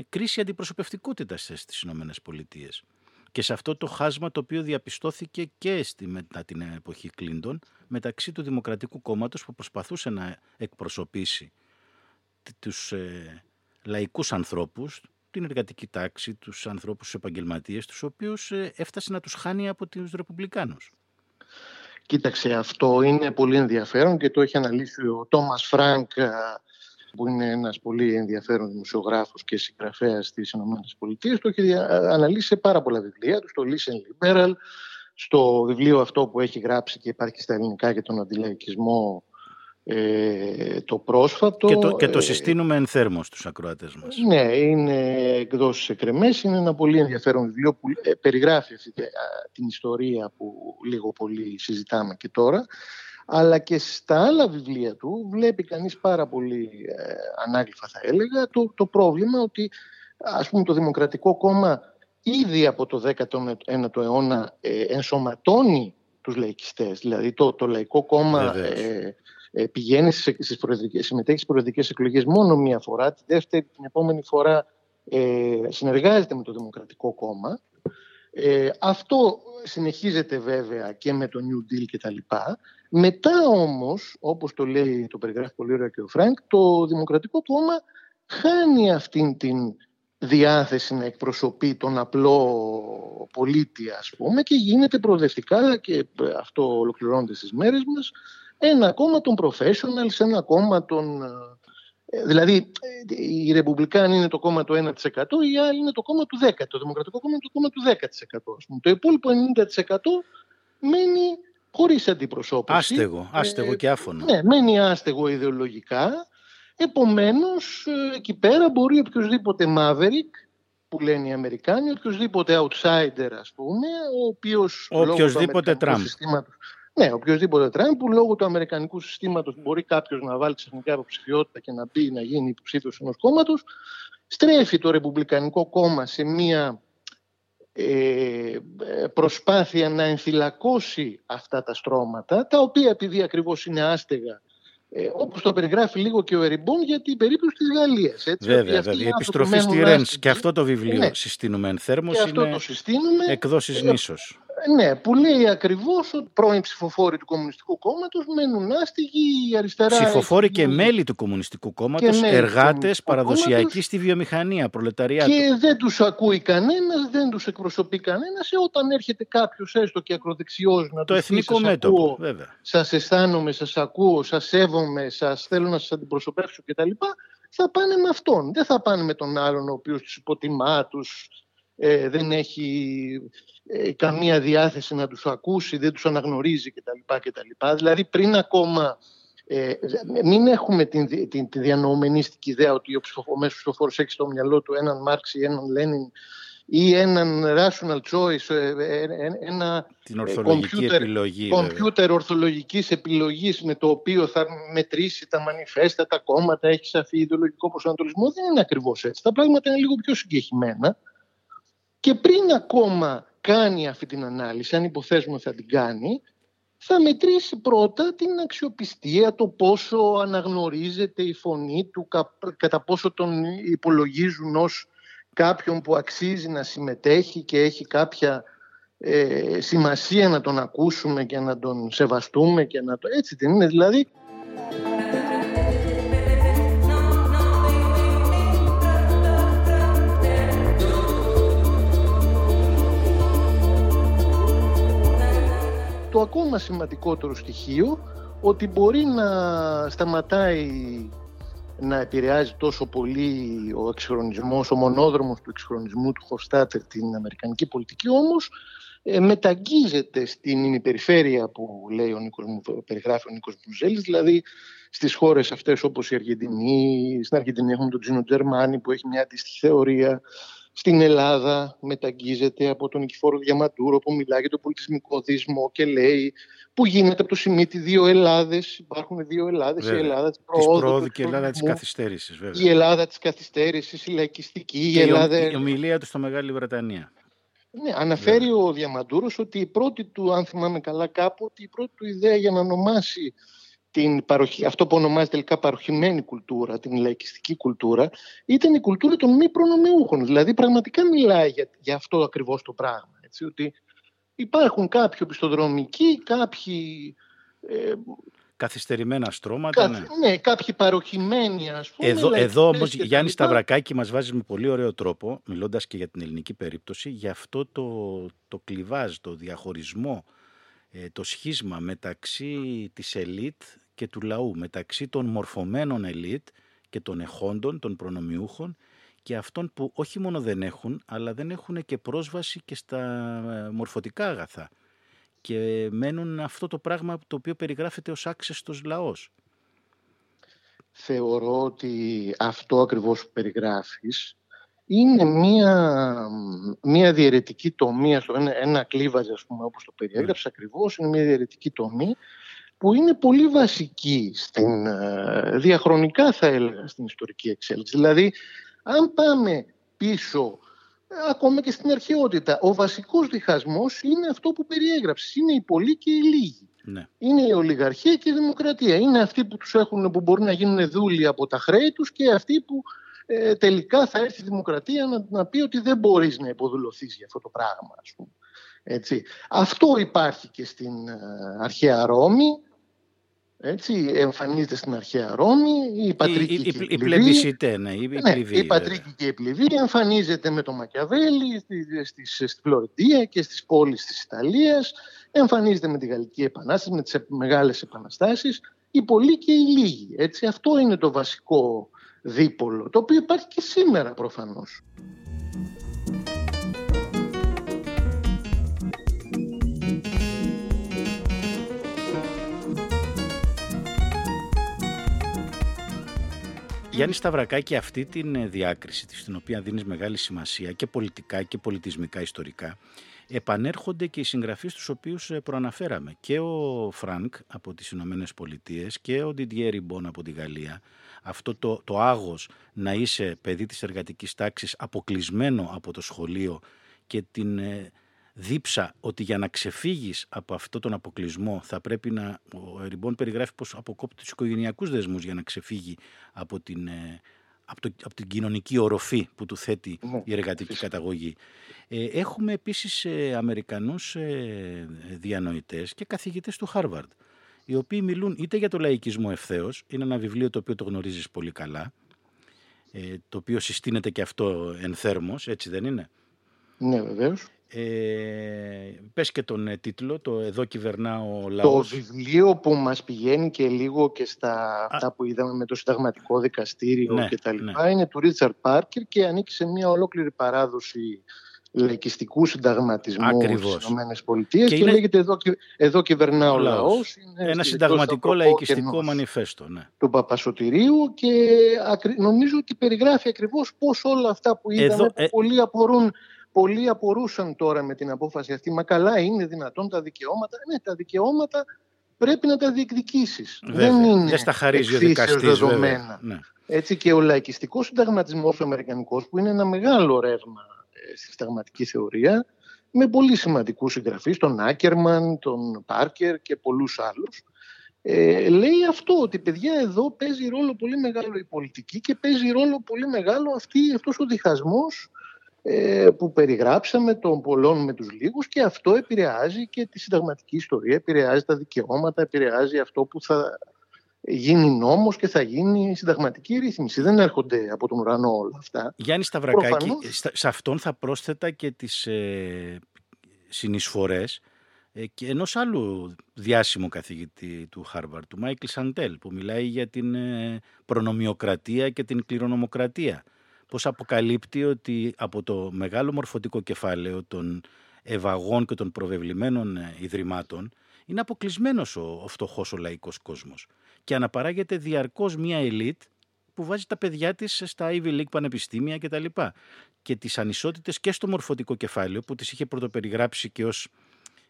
κρίση αντιπροσωπευτικότητας στις Ηνωμένες Πολιτείες και σε αυτό το χάσμα το οποίο διαπιστώθηκε και στη, μετά την εποχή Κλίντον μεταξύ του Δημοκρατικού Κόμματος που προσπαθούσε να εκπροσωπήσει τους ε, λαϊκούς ανθρώπους, την εργατική τάξη, τους ανθρώπους, τους επαγγελματίες, τους οποίους ε, έφτασε να τους χάνει από τους Ρεπουμπλικάνους. Κοίταξε, αυτό είναι πολύ ενδιαφέρον και το έχει αναλύσει ο Τόμας Φρανκ που είναι ένας πολύ ενδιαφέρον δημοσιογράφος και συγγραφέας στις ΗΠΑ. Το έχει αναλύσει σε πάρα πολλά βιβλία του, στο Listen Liberal, στο βιβλίο αυτό που έχει γράψει και υπάρχει στα ελληνικά για τον αντιλαϊκισμό ε, το πρόσφατο. Και το, και το ε, συστήνουμε εν θέρμος στους ακροατές μας. Ναι, είναι εκδόσεις εκρεμές. Είναι ένα πολύ ενδιαφέρον βιβλίο που ε, περιγράφει αυτή την ιστορία που λίγο πολύ συζητάμε και τώρα. Αλλά και στα άλλα βιβλία του βλέπει κανείς πάρα πολύ ε, ανάγλυφα θα έλεγα το, το πρόβλημα ότι ας πούμε το Δημοκρατικό Κόμμα ήδη από το 19ο αιώνα ε, ενσωματώνει τους λαϊκιστές. Δηλαδή το, το Λαϊκό Κόμμα ε, ε, πηγαίνει στις προεδρικές, συμμετέχει στις προεδρικές εκλογές μόνο μία φορά. Τη δεύτερη, την επόμενη φορά ε, συνεργάζεται με το Δημοκρατικό Κόμμα. Ε, αυτό συνεχίζεται βέβαια και με το New Deal κτλ. Μετά όμως, όπως το λέει, το περιγράφει πολύ ωραία και ο Φρανκ, το Δημοκρατικό Κόμμα χάνει αυτήν την διάθεση να εκπροσωπεί τον απλό πολίτη ας πούμε και γίνεται προοδευτικά και αυτό ολοκληρώνεται στις μέρες μας ένα κόμμα των professionals, ένα κόμμα των... Ε, δηλαδή οι Ρεπουμπλικάνοι είναι το κόμμα του 1%, οι άλλοι είναι το κόμμα του 10%. Το Δημοκρατικό κόμμα είναι το κόμμα του 10%. Ας πούμε. Το υπόλοιπο 90% μένει χωρίς αντιπροσώπηση. Άστεγο, άστεγο ε, και άφωνο. Ναι, μένει άστεγο ιδεολογικά Επομένως, ε, εκεί πέρα μπορεί οποιοδήποτε maverick, που λένε οι Αμερικάνοι, οποιοδήποτε outsider, ας πούμε, ο οποίος... Οποιοδήποτε Τραμπ. Ναι, οποιοδήποτε Τραμπ που λόγω του Αμερικανικού συστήματος μπορεί κάποιος να βάλει ξαφνικά υποψηφιότητα και να μπει να γίνει υποψήφιος ενός κόμματος, στρέφει το Ρεπουμπλικανικό κόμμα σε μια ε, προσπάθεια να ενθυλακώσει αυτά τα στρώματα, τα οποία επειδή ακριβώς είναι άστεγα ε, Όπως το περιγράφει λίγο και ο Εριμπών για την περίπτωση της Γαλλίας. Βέβαια, βέβαια. Η επιστροφή στη Ρέντ και αυτό το βιβλίο ναι. συστήνουμε εν θέρμος. Και αυτό το συστήνουμε. Εκδόσεις ε, νήσος. Ναι, που λέει ακριβώς ότι πρώην ψηφοφόροι του Κομμουνιστικού Κόμματος μένουν άστιγοι, η αριστερά. Ψηφοφόροι και μέλη του Κομμουνιστικού Κόμματος, εργάτες, παραδοσιακοί στη βιομηχανία, προλεταριάτο. Και δεν τους ακούει κανένας, δεν τους εκπροσωπεί κανένας. Ε, όταν έρχεται κάποιος, έστω και ακροδεξιός, να το εθνικό μέτωπο. Ακούω, βέβαια. Σας αισθάνομαι, σας ακούω, σας σέβομαι, σας θέλω να σας αντιπροσωπεύσω κτλ. Θα πάνε με αυτόν. Δεν θα πάνε με τον άλλον ο οποίος τους υποτιμά, τους ε, δεν έχει ε, καμία διάθεση να τους ακούσει, δεν τους αναγνωρίζει κτλ. κτλ. Δηλαδή πριν ακόμα ε, μην έχουμε την, την, την διανοούμενιστική ιδέα ότι ο, ψηφο, ο ψηφοφόρος έχει στο μυαλό του έναν Μάρξ ή έναν Λένιν ή έναν rational choice, ε, ε, ένα την ορθολογική computer, επιλογή, computer ορθολογικής επιλογής με το οποίο θα μετρήσει τα μανιφέστα, τα κόμματα, έχει σαφή ιδεολογικό προσανατολισμό. Δεν είναι ακριβώς έτσι. Τα πράγματα είναι λίγο πιο συγκεχημένα. Και πριν ακόμα κάνει αυτή την ανάλυση, αν υποθέσουμε θα την κάνει, θα μετρήσει πρώτα την αξιοπιστία, το πόσο αναγνωρίζεται η φωνή του, κατά πόσο τον υπολογίζουν ως κάποιον που αξίζει να συμμετέχει και έχει κάποια ε, σημασία να τον ακούσουμε και να τον σεβαστούμε και να το... Έτσι δεν είναι. Δηλαδή το ακόμα σημαντικότερο στοιχείο ότι μπορεί να σταματάει να επηρεάζει τόσο πολύ ο εξυγχρονισμός, ο μονόδρομος του εξυγχρονισμού του Χοφστάτερ την αμερικανική πολιτική όμως ε, μεταγγίζεται στην υπεριφέρεια που λέει ο Νίκος, περιγράφει ο Νίκος Μπουζέλης, δηλαδή στις χώρες αυτές όπως η Αργεντινή, στην Αργεντινή έχουμε τον Τζίνο Τζερμάνι που έχει μια αντίστοιχη θεωρία, στην Ελλάδα μεταγγίζεται από τον Νικηφόρο Διαμαντούρο που μιλάει για το πολιτισμικό δυσμό και λέει που γίνεται από το Σιμίτι δύο Ελλάδες, υπάρχουν δύο Ελλάδες, η Ελλάδα της προόδου, της και η Ελλάδα της καθυστέρησης βέβαια. Η Ελλάδα της καθυστέρησης, η λαϊκιστική, η Ελλάδα... Η ομιλία του στο Μεγάλη Βρετανία. Ναι, αναφέρει ο Διαμαντούρος ότι η πρώτη του, αν θυμάμαι καλά κάπου, ότι η πρώτη του ιδέα για να ονομάσει την παροχή, αυτό που ονομάζεται τελικά παροχημένη κουλτούρα, την λαϊκιστική κουλτούρα, ήταν η κουλτούρα των μη προνομιούχων. Δηλαδή πραγματικά μιλάει για, για αυτό ακριβώς το πράγμα. Έτσι, ότι υπάρχουν κάποιοι οπισθοδρομικοί, κάποιοι... Ε, Καθυστερημένα στρώματα. ναι. ναι, κάποιοι παροχημένοι, ας πούμε. Εδώ, εδώ όμως, Γιάννη Σταυρακάκη, μας βάζει με πολύ ωραίο τρόπο, μιλώντας και για την ελληνική περίπτωση, για αυτό το, το κλειβάζ, το διαχωρισμό, ε, το σχίσμα μεταξύ της ελίτ και του λαού, μεταξύ των μορφωμένων ελίτ και των εχόντων, των προνομιούχων και αυτών που όχι μόνο δεν έχουν, αλλά δεν έχουν και πρόσβαση και στα ε, μορφωτικά αγαθά και μένουν αυτό το πράγμα το οποίο περιγράφεται ως άξεστος λαός. Θεωρώ ότι αυτό ακριβώς που περιγράφεις είναι μία, μία διαιρετική τομή, ένα, ένα κλίβαζ ας πούμε όπως το περιέγραψες ναι. ακριβώς, είναι μία διαιρετική τομή που είναι πολύ βασική στην, ε, διαχρονικά θα έλεγα στην ιστορική εξέλιξη. Δηλαδή αν πάμε πίσω ακόμα και στην αρχαιότητα. Ο βασικός διχασμός είναι αυτό που περιέγραψες. Είναι οι πολλοί και οι λίγοι. Ναι. Είναι η ολιγαρχία και η δημοκρατία. Είναι αυτοί που, τους έχουν, που μπορεί να γίνουν δούλοι από τα χρέη τους και αυτοί που ε, τελικά θα έρθει η δημοκρατία να, να πει ότι δεν μπορείς να υποδουλωθείς για αυτό το πράγμα. Ας πούμε. Έτσι. Αυτό υπάρχει και στην ε, αρχαία Ρώμη έτσι, εμφανίζεται στην αρχαία Ρώμη η Πατρίκη η, και η, πλευρή. ναι, η, ναι, η Πατρίκη και η Πληβή εμφανίζεται με το Μακιαβέλη στη, στη, στη Φλωρεντία και στις πόλεις της Ιταλίας εμφανίζεται με τη Γαλλική Επανάσταση, με τις μεγάλες επαναστάσεις οι πολλοί και οι λίγοι. Έτσι, αυτό είναι το βασικό δίπολο, το οποίο υπάρχει και σήμερα προφανώς. Γιάννη Σταυρακάκη, αυτή την ε, διάκριση στην οποία δίνεις μεγάλη σημασία και πολιτικά και πολιτισμικά ιστορικά επανέρχονται και οι συγγραφείς τους οποίους ε, προαναφέραμε. Και ο Φρανκ από τις Ηνωμένες Πολιτείες και ο Ντιντιέ Εριμπόν από τη Γαλλία. Αυτό το, το άγχος να είσαι παιδί της εργατικής τάξης αποκλεισμένο από το σχολείο και την ε, δίψα ότι για να ξεφύγεις από αυτό τον αποκλεισμό θα πρέπει να... Ο Εριμπόν περιγράφει πως αποκόπτει τους οικογενειακούς δεσμούς για να ξεφύγει από την, ε, από, το, από την κοινωνική οροφή που του θέτει ναι, η εργατική καταγωγή. Ε, έχουμε επίσης ε, Αμερικανούς ε, διανοητές και καθηγητές του Χάρβαρντ οι οποίοι μιλούν είτε για το λαϊκισμό ευθέως, είναι ένα βιβλίο το οποίο το γνωρίζεις πολύ καλά, ε, το οποίο συστήνεται και αυτό εν θέρμος, έτσι δεν είναι; Ναι, βεβαίως. Ε, πες και τον ε, τίτλο, το «Εδώ κυβερνά ο λαός». Το βιβλίο που μας πηγαίνει και λίγο και στα αυτά που είδαμε με το συνταγματικό δικαστήριο ναι, και τα λοιπά ναι. είναι του Ρίτσαρντ Πάρκερ και ανήκει σε μια ολόκληρη παράδοση λαϊκιστικού συνταγματισμού στις ΗΠΑ και, και είναι... λέγεται εδώ, εδώ κυβερνά ο λαός. Είναι Ένα συνταγματικό λαϊκιστικό μανιφέστο. Ναι. Του Παπασωτηρίου και νομίζω ότι περιγράφει ακριβώς πώς όλα αυτά που είδαμε εδώ, που ε... πολλοί απορούν πολλοί απορούσαν τώρα με την απόφαση αυτή. Μα καλά είναι δυνατόν τα δικαιώματα. Ναι, τα δικαιώματα πρέπει να τα διεκδικήσεις. Δεν είναι Δεν στα χαρίζει ο δικαστής βέβαια. Ναι. Έτσι και ο λαϊκιστικός συνταγματισμός ο Αμερικανικός που είναι ένα μεγάλο ρεύμα ε, στη συνταγματική θεωρία με πολύ σημαντικούς συγγραφείς, τον Άκερμαν, τον Πάρκερ και πολλούς άλλους. Ε, λέει αυτό ότι παιδιά εδώ παίζει ρόλο πολύ μεγάλο η πολιτική και παίζει ρόλο πολύ μεγάλο αυτή, αυτός ο διχασμός ε, που περιγράψαμε των πολλών με τους λίγους και αυτό επηρεάζει και τη συνταγματική ιστορία, επηρεάζει τα δικαιώματα, επηρεάζει αυτό που θα γίνει νόμος και θα γίνει συνταγματική ρύθμιση. Δεν έρχονται από τον ουρανό όλα αυτά. Γιάννη Σταυρακάκη, Προφανώς... σε αυτόν θα πρόσθετα και τις ε, συνεισφορές ε, και ενός άλλου διάσημου καθηγητή του Χάρβαρντ, του Μάικλ Σαντέλ, που μιλάει για την ε, προνομιοκρατία και την κληρονομοκρατία πως αποκαλύπτει ότι από το μεγάλο μορφωτικό κεφάλαιο των ευαγών και των προβεβλημένων ε, ιδρυμάτων είναι αποκλεισμένος ο, ο φτωχός ο λαϊκός κόσμος και αναπαράγεται διαρκώς μια ελίτ που βάζει τα παιδιά της στα Ivy League πανεπιστήμια κτλ. Και, και τις ανισότητες και στο μορφωτικό κεφάλαιο που τις είχε πρωτοπεριγράψει και, ως,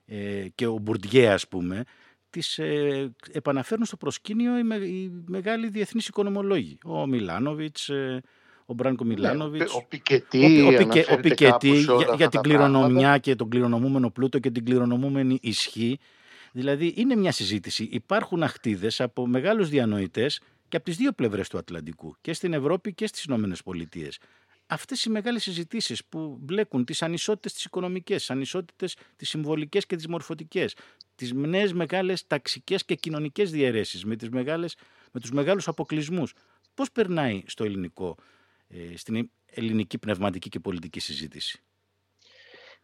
ε, και ο Μπουρντιέ ας πούμε τις ε, επαναφέρουν στο προσκήνιο οι, με, οι μεγάλοι διεθνείς οικονομολόγοι. Ο Μιλάνοβιτς, ε, ο Μπράνκο ναι, Μιλάνοβιτς. ο Πικετή, ο, Πικετή για, για την κληρονομιά και τον κληρονομούμενο πλούτο και την κληρονομούμενη ισχύ. Δηλαδή είναι μια συζήτηση. Υπάρχουν αχτίδες από μεγάλους διανοητές και από τις δύο πλευρές του Ατλαντικού, και στην Ευρώπη και στις Ηνωμένες Πολιτείες. Αυτές οι μεγάλες συζητήσεις που μπλέκουν τις ανισότητες τις οικονομικές, τις ανισότητες τις συμβολικές και τις μορφωτικές, τις νέες μεγάλες ταξικές και κοινωνικές διαιρέσεις, με, τις μεγάλες, με τους μεγάλους αποκλεισμούς. Πώς περνάει στο ελληνικό, ε, στην ελληνική πνευματική και πολιτική συζήτηση.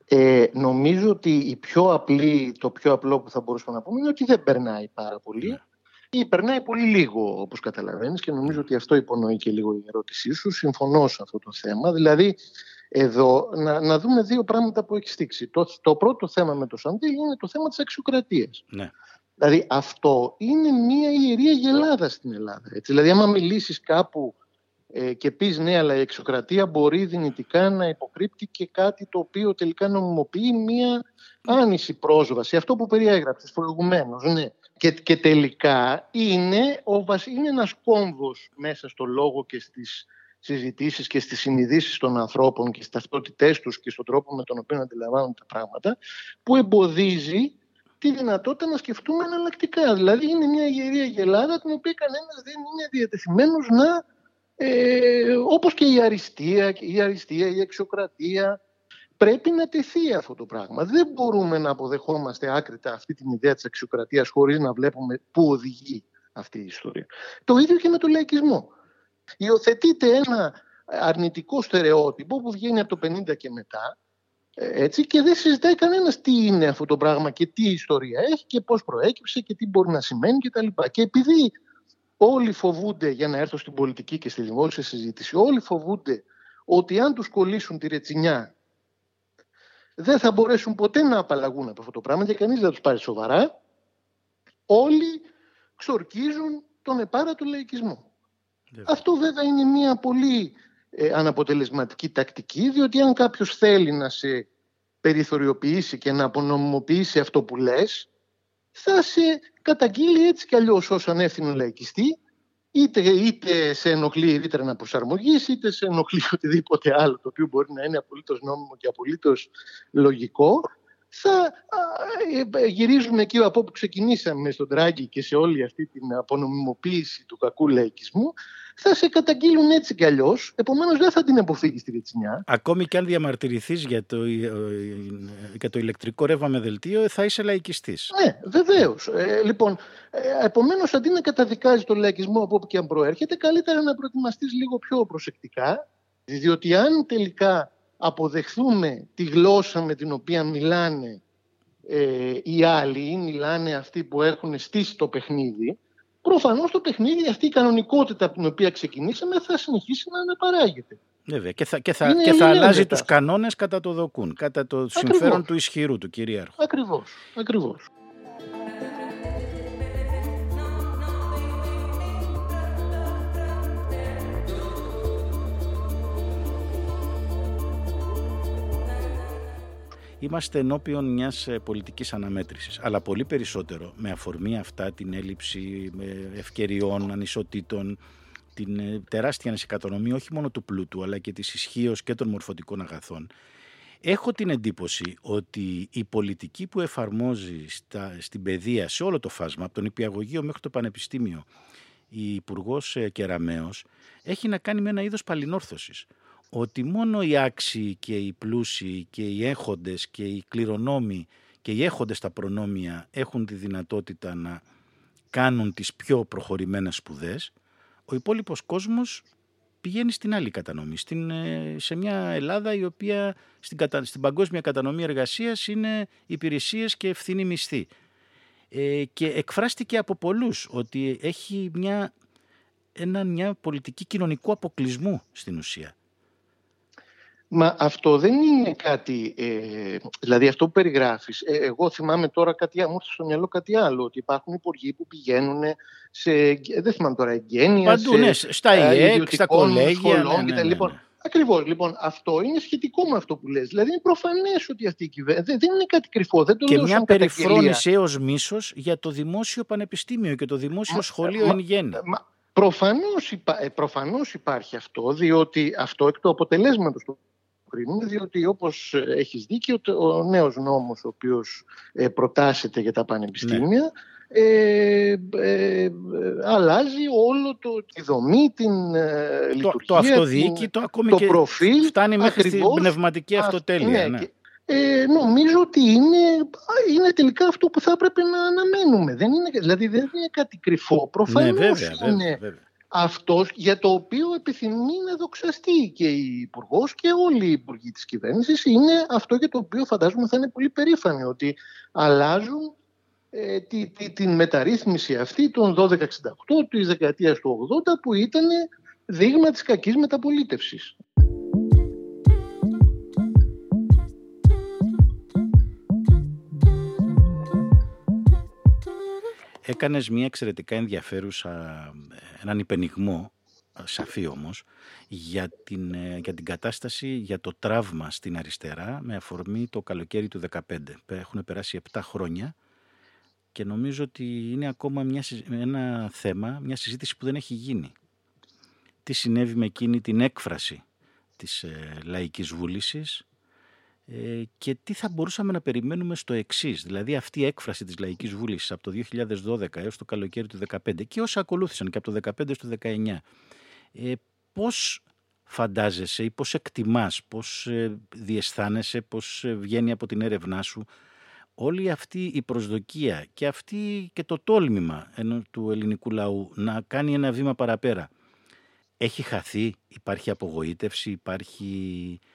Ε, νομίζω ότι η πιο απλή, το πιο απλό που θα μπορούσαμε να πούμε είναι ότι δεν περνάει πάρα πολύ. Ναι. Ή περνάει πολύ λίγο, όπως καταλαβαίνεις, και νομίζω ότι αυτό υπονοεί και λίγο η ερώτησή σου. Συμφωνώ σε αυτό το θέμα. Δηλαδή, εδώ να, να δούμε δύο πράγματα που έχει στήξει. Το, το πρώτο θέμα με το Σαντήλ είναι το θέμα της αξιοκρατίας. Ναι. Δηλαδή, αυτό είναι μια ιερία γελάδα στην Ελλάδα. Έτσι. Δηλαδή, άμα μιλήσεις κάπου ε, και πεις ναι, αλλά η εξοκρατία μπορεί δυνητικά να υποκρύπτει και κάτι το οποίο τελικά νομιμοποιεί μία άνηση πρόσβαση. Αυτό που περιέγραψες προηγουμένως, ναι. Και, και τελικά είναι, ο, είναι ένας κόμβος μέσα στο λόγο και στις συζητήσεις και στις συνειδήσεις των ανθρώπων και στις ταυτότητές τους και στον τρόπο με τον οποίο αντιλαμβάνουν τα πράγματα που εμποδίζει τη δυνατότητα να σκεφτούμε εναλλακτικά. Δηλαδή είναι μια ιερία γελάδα την οποία κανένας δεν είναι διατεθειμένος να ε, όπως και η αριστεία, η αριστεία, η εξοκρατία, πρέπει να τεθεί αυτό το πράγμα. Δεν μπορούμε να αποδεχόμαστε άκρητα αυτή την ιδέα της αξιοκρατίας χωρίς να βλέπουμε πού οδηγεί αυτή η ιστορία. Το ίδιο και με το λαϊκισμό. Υιοθετείται ένα αρνητικό στερεότυπο που βγαίνει από το 50 και μετά ε, έτσι, και δεν συζητάει κανένας τι είναι αυτό το πράγμα και τι ιστορία έχει και πώς προέκυψε και τι μπορεί να σημαίνει κτλ. Και, και επειδή όλοι φοβούνται, για να έρθω στην πολιτική και στη δημόσια συζήτηση, όλοι φοβούνται ότι αν τους κολλήσουν τη ρετσινιά δεν θα μπορέσουν ποτέ να απαλλαγούν από αυτό το πράγμα και κανείς δεν τους πάρει σοβαρά, όλοι ξορκίζουν τον επάρατο λαϊκισμό. Αυτό βέβαια είναι μια πολύ ε, αναποτελεσματική τακτική, διότι αν κάποιος θέλει να σε περιθωριοποιήσει και να απονομιμοποιήσει αυτό που λες, θα σε καταγγείλει έτσι κι αλλιώς ως ανεύθυνο λαϊκιστή, είτε, είτε σε ενοχλεί η ρήτρα να προσαρμογήσει, είτε σε ενοχλεί [laughs] οτιδήποτε άλλο, το οποίο μπορεί να είναι απολύτως νόμιμο και απολύτως λογικό, θα ε, γυρίζουμε εκεί από όπου ξεκινήσαμε στον Τράγκη και σε όλη αυτή την απονομιμοποίηση του κακού λαϊκισμού θα σε καταγγείλουν έτσι κι αλλιώς. Επομένως, δεν θα την αποφύγεις τη ρετσινιά. Ακόμη και αν διαμαρτυρηθείς για, το, ε, για το ηλεκτρικό ρεύμα με δελτίο, θα είσαι λαϊκιστής. Ναι, βεβαίως. Ε, λοιπόν, ε, επομένως, αντί να καταδικάζει τον λαϊκισμό από όπου και αν προέρχεται, καλύτερα να προετοιμαστείς λίγο πιο προσεκτικά. Διότι αν τελικά αποδεχθούμε τη γλώσσα με την οποία μιλάνε ε, οι άλλοι ή μιλάνε αυτοί που έχουν στήσει το παιχνίδι, προφανώς το παιχνίδι, αυτή η κανονικότητα από την οποία ξεκινήσαμε θα συνεχίσει να αναπαράγεται. Βέβαια και θα, και θα, και θα αλλάζει τους κανόνες κατά το δοκούν, κατά το Ακριβώς. συμφέρον του ισχυρού, του κυρίαρχου. Ακριβώς, ακριβώς. Είμαστε ενώπιον μιας ε, πολιτικής αναμέτρησης. Αλλά πολύ περισσότερο με αφορμή αυτά την έλλειψη ευκαιριών, ανισοτήτων, την ε, τεράστια ανησυχατονομή όχι μόνο του πλούτου αλλά και της ισχύως και των μορφωτικών αγαθών. Έχω την εντύπωση ότι η πολιτική που εφαρμόζει στα, στην παιδεία σε όλο το φάσμα, από τον υπηαγωγείο μέχρι το πανεπιστήμιο, η Υπουργός ε, Κεραμέως, έχει να κάνει με ένα είδος παλινόρθωσης ότι μόνο οι άξιοι και οι πλούσιοι και οι έχοντες και οι κληρονόμοι και οι έχοντες τα προνόμια έχουν τη δυνατότητα να κάνουν τις πιο προχωρημένες σπουδές, ο υπόλοιπος κόσμος πηγαίνει στην άλλη κατανομή, στην, ε, σε μια Ελλάδα η οποία στην, στην παγκόσμια κατανομή εργασίας είναι υπηρεσίες και ευθύνη μισθή. Ε, και εκφράστηκε από πολλούς ότι έχει μια, ένα, μια πολιτική κοινωνικού αποκλεισμού στην ουσία. Μα αυτό δεν είναι κάτι, ε, δηλαδή αυτό που περιγράφεις, ε, εγώ θυμάμαι τώρα κάτι, μου ήρθε στο μυαλό κάτι άλλο, ότι υπάρχουν υπουργοί που πηγαίνουν σε, δεν θυμάμαι τώρα, εγγένεια, Παντού, σε, ναι, στα ε, ΙΕΚ, στα κολέγια, ναι, ναι, ναι, Λοιπόν, Ακριβώς, λοιπόν, αυτό είναι σχετικό με αυτό που λες. Δηλαδή είναι προφανές ότι αυτή η κυβέρνηση δεν, είναι κάτι κρυφό. Δεν το και μια περιφρόνηση έως μίσος για το δημόσιο πανεπιστήμιο και το δημόσιο σχολείο εν γέννη. Προφανώς, υπά, προφανώς υπάρχει αυτό, διότι αυτό εκ του αποτελέσματος του κρίνουμε, διότι όπως έχεις δίκιο, ο νέος νόμος ο οποίος ε, προτάσεται για τα πανεπιστήμια ε, ε, αλλάζει όλο το, τη δομή, την ε, το, λειτουργία, το αυτοδιοίκητο, ακόμη το και προφίλ. Φτάνει μέχρι ακριβώς, την πνευματική αυτοτέλεια. Ναι, ναι. Και, ε, νομίζω ότι είναι, είναι τελικά αυτό που θα έπρεπε να αναμένουμε. Δεν είναι, δηλαδή δεν είναι κάτι κρυφό. Προφανώς ναι, βέβαια, είναι βέβαια. Αυτός για το οποίο επιθυμεί να δοξαστεί και η υπουργός και όλοι οι υπουργοί της κυβέρνησης είναι αυτό για το οποίο φαντάζομαι θα είναι πολύ περήφανοι ότι αλλάζουν ε, τη, τη, την μεταρρύθμιση αυτή των 1268 της δεκαετίας του 80 που ήταν δείγμα της κακής μεταπολίτευσης. Έκανες μια εξαιρετικά ενδιαφέρουσα, έναν υπενιγμό, σαφή όμως, για την, ε, για την κατάσταση, για το τραύμα στην αριστερά με αφορμή το καλοκαίρι του 2015. Έχουν περάσει 7 χρόνια και νομίζω ότι είναι ακόμα μια, ένα θέμα, μια συζήτηση που δεν έχει γίνει. Τι συνέβη με εκείνη την έκφραση της ε, λαϊκής βούλησης ε, και τι θα μπορούσαμε να περιμένουμε στο εξής. Δηλαδή αυτή η έκφραση της λαϊκής βούλησης από το 2012 έως το καλοκαίρι του 2015 και όσα ακολούθησαν και από το 2015 στο 2019 ε, πώς φαντάζεσαι ή πώς εκτιμάς, πώς ε, διαισθάνεσαι, πώς ε, βγαίνει από την έρευνά σου όλη αυτή η προσδοκία και αυτή και το τόλμημα του ελληνικού λαού να κάνει ένα βήμα παραπέρα; Έχει χαθεί, υπάρχει απογοήτευση, υπάρχει ε,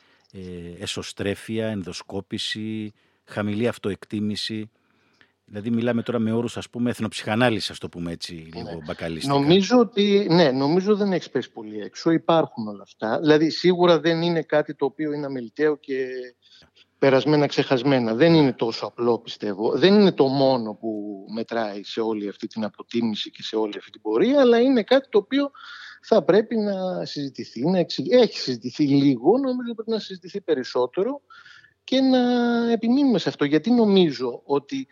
εσωστρέφεια, ενδοσκόπηση, χαμηλή αυτοεκτίμηση. Δηλαδή μιλάμε τώρα με όρους ας πούμε εθνοψυχανάλυση, ας το πούμε έτσι λίγο ναι. μπακαλίστικα. Νομίζω ότι, ναι, νομίζω δεν έχεις πέσει πολύ έξω. Υπάρχουν όλα αυτά. Δηλαδή σίγουρα δεν είναι κάτι το οποίο είναι αμεληταίο και περασμένα ξεχασμένα. Δεν είναι τόσο απλό πιστεύω. Δεν είναι το μόνο που μετράει σε όλη αυτή την αποτίμηση και σε όλη αυτή την πορεία, αλλά είναι κάτι το οποίο θα πρέπει να συζητηθεί, να έχει συζητηθεί λίγο, νομίζω πρέπει να συζητηθεί περισσότερο και να επιμείνουμε σε αυτό. Γιατί νομίζω ότι,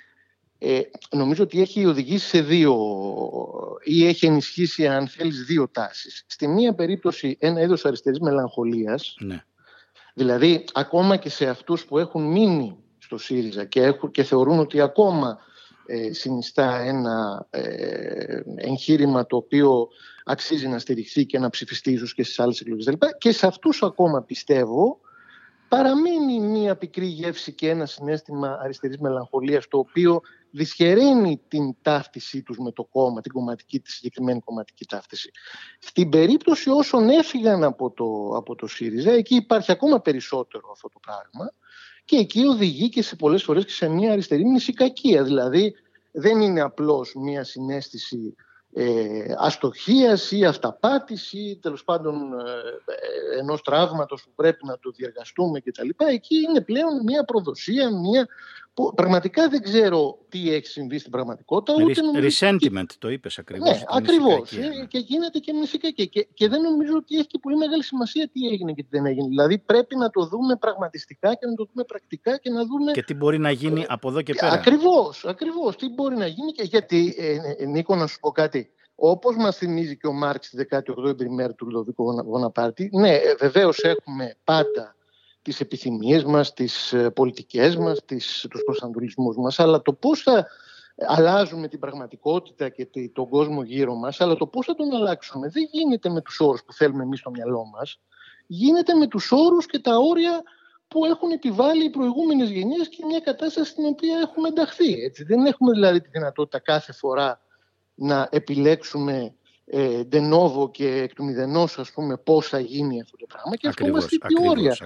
ε, νομίζω ότι έχει οδηγήσει σε δύο ή έχει ενισχύσει, αν θέλεις, δύο τάσεις. Στη μία περίπτωση ένα είδος αριστερής μελαγχολίας, ναι. δηλαδή ακόμα και σε αυτούς που έχουν μείνει στο ΣΥΡΙΖΑ και, έχουν, και θεωρούν ότι ακόμα ε, συνιστά ένα ε, εγχείρημα το οποίο αξίζει να στηριχθεί και να ψηφιστεί ίσως και στις άλλες εκλογές και σε αυτούς ακόμα πιστεύω παραμένει μία πικρή γεύση και ένα συνέστημα αριστερής μελαγχολίας το οποίο δυσχεραίνει την ταύτισή τους με το κόμμα, την κομματική, τη συγκεκριμένη κομματική ταύτιση. Στην περίπτωση όσων έφυγαν από το, από το ΣΥΡΙΖΑ, εκεί υπάρχει ακόμα περισσότερο αυτό το πράγμα και εκεί οδηγεί και σε πολλές φορές και σε μια αριστερή μνησικακία. Δηλαδή δεν είναι απλώς μια συνέστηση ε, αστοχίας ή αυταπάτηση ή τέλος πάντων ε, ε, ενός τραύματος που πρέπει να το διεργαστούμε κτλ. Εκεί είναι πλέον μια προδοσία, μια που πραγματικά δεν ξέρω τι έχει συμβεί στην πραγματικότητα. Ούτε Resentiment, το είπες ακριβώς. Ναι, ακριβώς. Ε, και γίνεται και μυστικά. Και, και, και, δεν νομίζω ότι έχει και πολύ μεγάλη σημασία τι έγινε και τι δεν έγινε. Δηλαδή πρέπει να το δούμε πραγματιστικά και να το δούμε πρακτικά και να δούμε... Και τι μπορεί να γίνει από εδώ και πέρα. Ακριβώς, ακριβώς. Τι μπορεί να γίνει και γιατί, ε, ε, Νίκο, να σου πω κάτι. Όπως μας θυμίζει και ο Μάρξ τη 18η ημέρα του Λουδοβίκου Γοναπάρτη, ναι, ε, βεβαίως έχουμε πάντα τις επιθυμίες μας, τις ε, πολιτικές μας, τις, τους προσανατολισμούς μας, αλλά το πώς θα αλλάζουμε την πραγματικότητα και τον κόσμο γύρω μας, αλλά το πώς θα τον αλλάξουμε δεν γίνεται με τους όρους που θέλουμε εμείς στο μυαλό μας, γίνεται με τους όρους και τα όρια που έχουν επιβάλει οι προηγούμενες γενιές και μια κατάσταση στην οποία έχουμε ενταχθεί. Έτσι. Δεν έχουμε δηλαδή τη δυνατότητα κάθε φορά να επιλέξουμε ε, de και εκ του μηδενός ας πούμε πώς θα γίνει αυτό το πράγμα και ακριβώς, αυτή η όρια.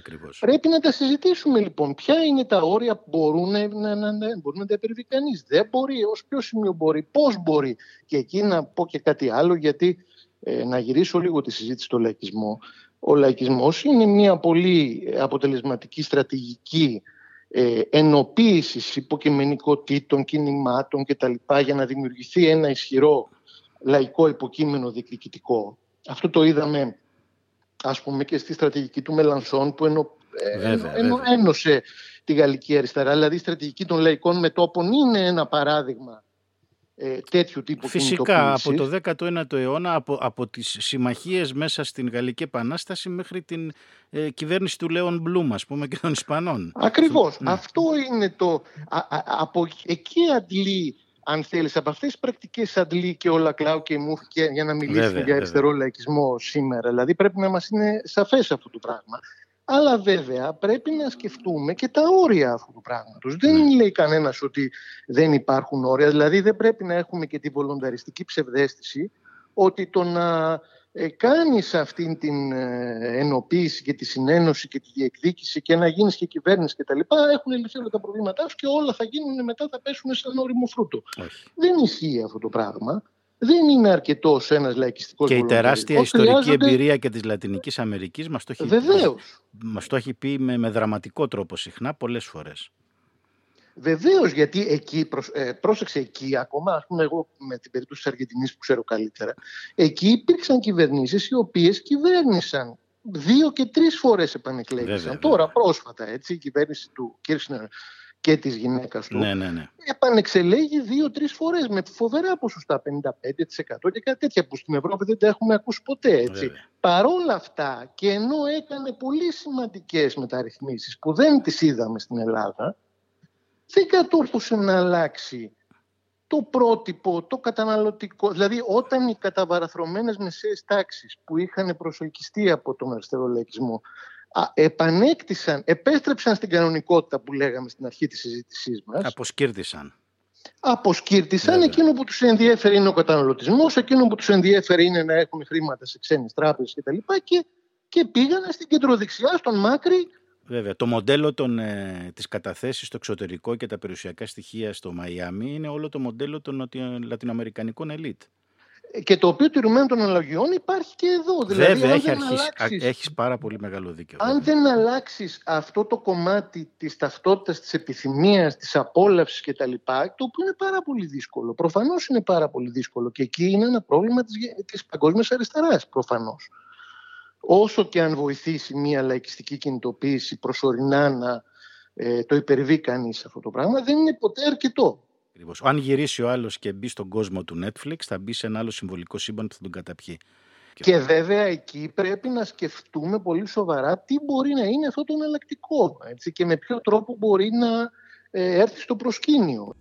Πρέπει να τα συζητήσουμε λοιπόν. Ποια είναι τα όρια που μπορούν να, να, να, να, μπορεί να τα υπερβεί κανείς; Δεν μπορεί, ως ποιο σημείο μπορεί, πώς μπορεί; Και εκεί να πω και κάτι άλλο γιατί ε, να γυρίσω λίγο τη συζήτηση στο λαϊκισμό. Ο λαϊκισμός είναι μια πολύ αποτελεσματική στρατηγική ε, ενοποίησης υποκειμενικότητων, κινημάτων κτλ. για να δημιουργηθεί ένα ισχυρό λαϊκό υποκείμενο διεκδικητικό. Αυτό το είδαμε ας πούμε και στη στρατηγική του Μελανσόν που ενω, ε, ένωσε τη γαλλική αριστερά. Δηλαδή η στρατηγική των λαϊκών μετόπων είναι ένα παράδειγμα ε, τέτοιου τύπου Φυσικά από το 19ο αιώνα, από, από τις συμμαχίες μέσα στην Γαλλική Επανάσταση μέχρι την ε, κυβέρνηση του Λέον Μπλουμ, ας πούμε, και των Ισπανών. Ακριβώς. Ναι. Αυτό είναι το... από εκεί αντλεί αν θέλεις, από αυτές τις πρακτικές αντλεί και ο Λακλάου και η Μούχ για να μιλήσουμε για αριστερό λαϊκισμό σήμερα. Δηλαδή πρέπει να μας είναι σαφές αυτό το πράγμα. Αλλά βέβαια πρέπει να σκεφτούμε και τα όρια αυτού του πράγματος. Δεν ναι. λέει κανένας ότι δεν υπάρχουν όρια. Δηλαδή δεν πρέπει να έχουμε και τη βολονταριστική ψευδέστηση ότι το να ε, κάνεις αυτή την ε, ενοποίηση και τη συνένωση και τη διεκδίκηση και να γίνεις και κυβέρνηση και τα λοιπά έχουν λυθεί όλα τα προβλήματά σου και όλα θα γίνουν μετά θα πέσουν σαν όριμο φρούτο. Δεν ισχύει αυτό το πράγμα δεν είναι αρκετός ένας λαϊκιστικός Και η τεράστια ιστορική εμπειρία και της Λατινικής Αμερικής μας το, μας το έχει πει με, με δραματικό τρόπο συχνά πολλές φορές. Βεβαίως, γιατί εκεί, ε, πρόσεξε εκεί, ακόμα ας πούμε, εγώ με την περίπτωση της Αργεντινής που ξέρω καλύτερα, εκεί υπήρξαν κυβερνήσεις οι οποίες κυβέρνησαν δύο και τρεις φορές επανεκλέγησαν. Τώρα, πρόσφατα, έτσι, η κυβέρνηση του Κίρσνερ και της γυναίκας του, ναι, ναι, ναι. επανεξελέγει δύο-τρεις φορές με φοβερά ποσοστά, 55% και κάτι τέτοια που στην Ευρώπη δεν τα έχουμε ακούσει ποτέ. Έτσι. Παρόλα αυτά και ενώ έκανε πολύ σημαντικές μεταρρυθμίσεις που δεν τις είδαμε στην Ελλάδα, δεν κατόρθωσε να αλλάξει το πρότυπο, το καταναλωτικό. Δηλαδή όταν οι καταβαραθρωμένες μεσαίες τάξεις που είχαν προσελκυστεί από τον αριστερό λαϊκισμό επανέκτησαν, επέστρεψαν στην κανονικότητα που λέγαμε στην αρχή της συζήτησής μας. Αποσκύρτησαν. Αποσκύρτησαν. Βέβαια. Εκείνο που τους ενδιαφέρει είναι ο καταναλωτισμός, εκείνο που τους ενδιαφέρει είναι να έχουν χρήματα σε ξένες τράπεζες κτλ. Και, και πήγαν στην κεντροδεξιά, στον Μάκρη. Βέβαια. Το μοντέλο των, ε, της καταθέσης στο εξωτερικό και τα περιουσιακά στοιχεία στο Μαϊάμι είναι όλο το μοντέλο των λατινοαμερικανικών ελίτ και το οποίο τηρουμένο των αναλογιών υπάρχει και εδώ. Δηλαδή, Βέβαια, έχει αρχίσει, αλλάξεις, έχεις πάρα πολύ μεγάλο δίκιο. Αν δεν αλλάξεις αυτό το κομμάτι της ταυτότητας, της επιθυμίας, της απόλαυσης κτλ., το οποίο είναι πάρα πολύ δύσκολο. Προφανώς είναι πάρα πολύ δύσκολο και εκεί είναι ένα πρόβλημα της παγκόσμιας αριστεράς. Προφανώς. Όσο και αν βοηθήσει μια λαϊκιστική κινητοποίηση προσωρινά να ε, το υπερβεί κανείς αυτό το πράγμα, δεν είναι ποτέ αρκετό. Ακριβώς. Αν γυρίσει ο άλλος και μπει στον κόσμο του Netflix, θα μπει σε ένα άλλο συμβολικό σύμπαν που θα τον καταπιεί. Και βέβαια εκεί πρέπει να σκεφτούμε πολύ σοβαρά τι μπορεί να είναι αυτό το εναλλακτικό έτσι, και με ποιο τρόπο μπορεί να ε, έρθει στο προσκήνιο.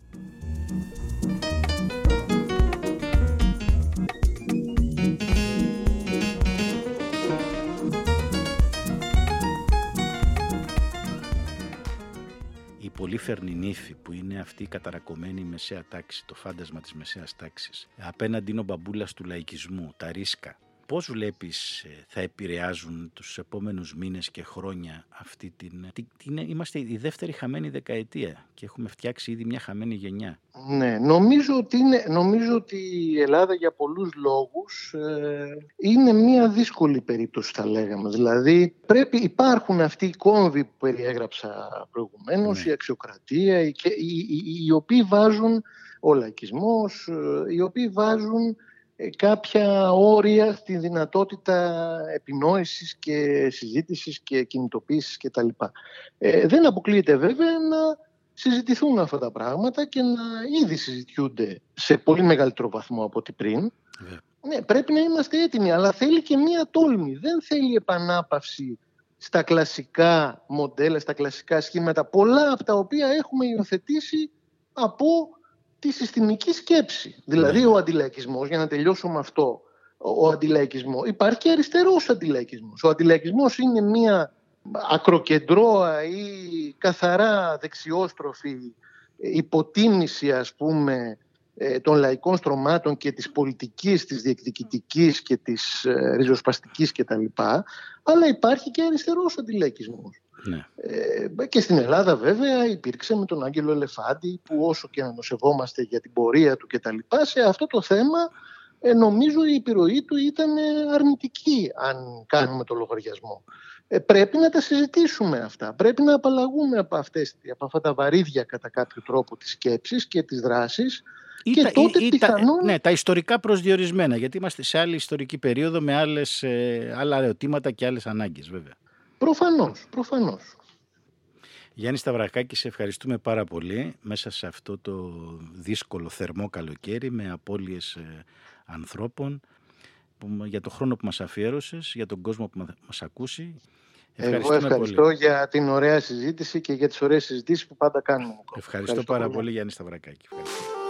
Πολύ φερνινήθη που είναι αυτή η καταρακωμένη μεσαία τάξη, το φάντασμα της μεσαίας τάξης. Απέναντι είναι ο μπαμπούλας του λαϊκισμού, τα ρίσκα. Πώς βλέπεις ε, θα επηρεάζουν τους επόμενους μήνες και χρόνια αυτή την... την είμαστε η δεύτερη χαμένη δεκαετία και έχουμε φτιάξει ήδη μια χαμένη γενιά. Ναι, νομίζω ότι, είναι, νομίζω ότι η Ελλάδα για πολλούς λόγους ε, είναι μια δύσκολη περίπτωση θα λέγαμε. Δηλαδή πρέπει, υπάρχουν αυτοί οι κόμβοι που περιέγραψα προηγουμένως, ναι. η αξιοκρατία, οι, οι, οι, οι οποίοι βάζουν ο λαϊκισμός, ε, οι οποίοι βάζουν ε, κάποια όρια στη δυνατότητα επινόησης και συζήτησης και κινητοποίησης κτλ. Ε, δεν αποκλείεται βέβαια να συζητηθούν αυτά τα πράγματα και να ήδη συζητιούνται σε πολύ μεγαλύτερο βαθμό από ό,τι πριν. Ναι, πρέπει να είμαστε έτοιμοι, αλλά θέλει και μία τόλμη. Δεν θέλει επανάπαυση στα κλασικά μοντέλα, στα κλασικά σχήματα, πολλά από τα οποία έχουμε υιοθετήσει από τη συστημική σκέψη. Δηλαδή ναι. ο αντιλαϊκισμός, για να τελειώσω με αυτό, ο αντιλαϊκισμός, υπάρχει και αριστερός αντιλαϊκισμός. Ο αντιλαϊκισμός είναι μια ακροκεντρώα ή καθαρά δεξιόστροφη υποτίμηση ας πούμε ε, των λαϊκών στρωμάτων και της πολιτικής, της διεκδικητικής και της ε, ριζοσπαστικής κτλ. Αλλά υπάρχει και αριστερός αντιλαϊκισμός. Ναι. Ε, και στην Ελλάδα βέβαια υπήρξε με τον Άγγελο Ελεφάντη που όσο και να νοσευόμαστε για την πορεία του κτλ. Σε αυτό το θέμα ε, νομίζω η επιρροή του ήταν αρνητική αν κάνουμε το λογαριασμό. Ε, πρέπει να τα συζητήσουμε αυτά. Πρέπει να απαλλαγούμε από, αυτές, από αυτά τα βαρύδια κατά κάποιο τρόπο της σκέψης και της δράσης ή και τα, τότε ή, πιθανόν... ναι, τα ιστορικά προσδιορισμένα, γιατί είμαστε σε άλλη ιστορική περίοδο με άλλες, ε, άλλα ερωτήματα και άλλες ανάγκες βέβαια. Προφανώς, προφανώς. Γιάννης Σταυρακάκη, σε ευχαριστούμε πάρα πολύ μέσα σε αυτό το δύσκολο θερμό καλοκαίρι με απώλειες ε, ανθρώπων για το χρόνο που μας αφιέρωσες, για τον κόσμο που μας ακούσει. Εγώ ευχαριστώ για την ωραία συζήτηση και για τις ωραίες συζητήσεις που πάντα κάνουμε. Ευχαριστώ, ευχαριστώ πάρα πολύ, πολύ Γιάννη Σταυρακάκη. Ευχαριστώ.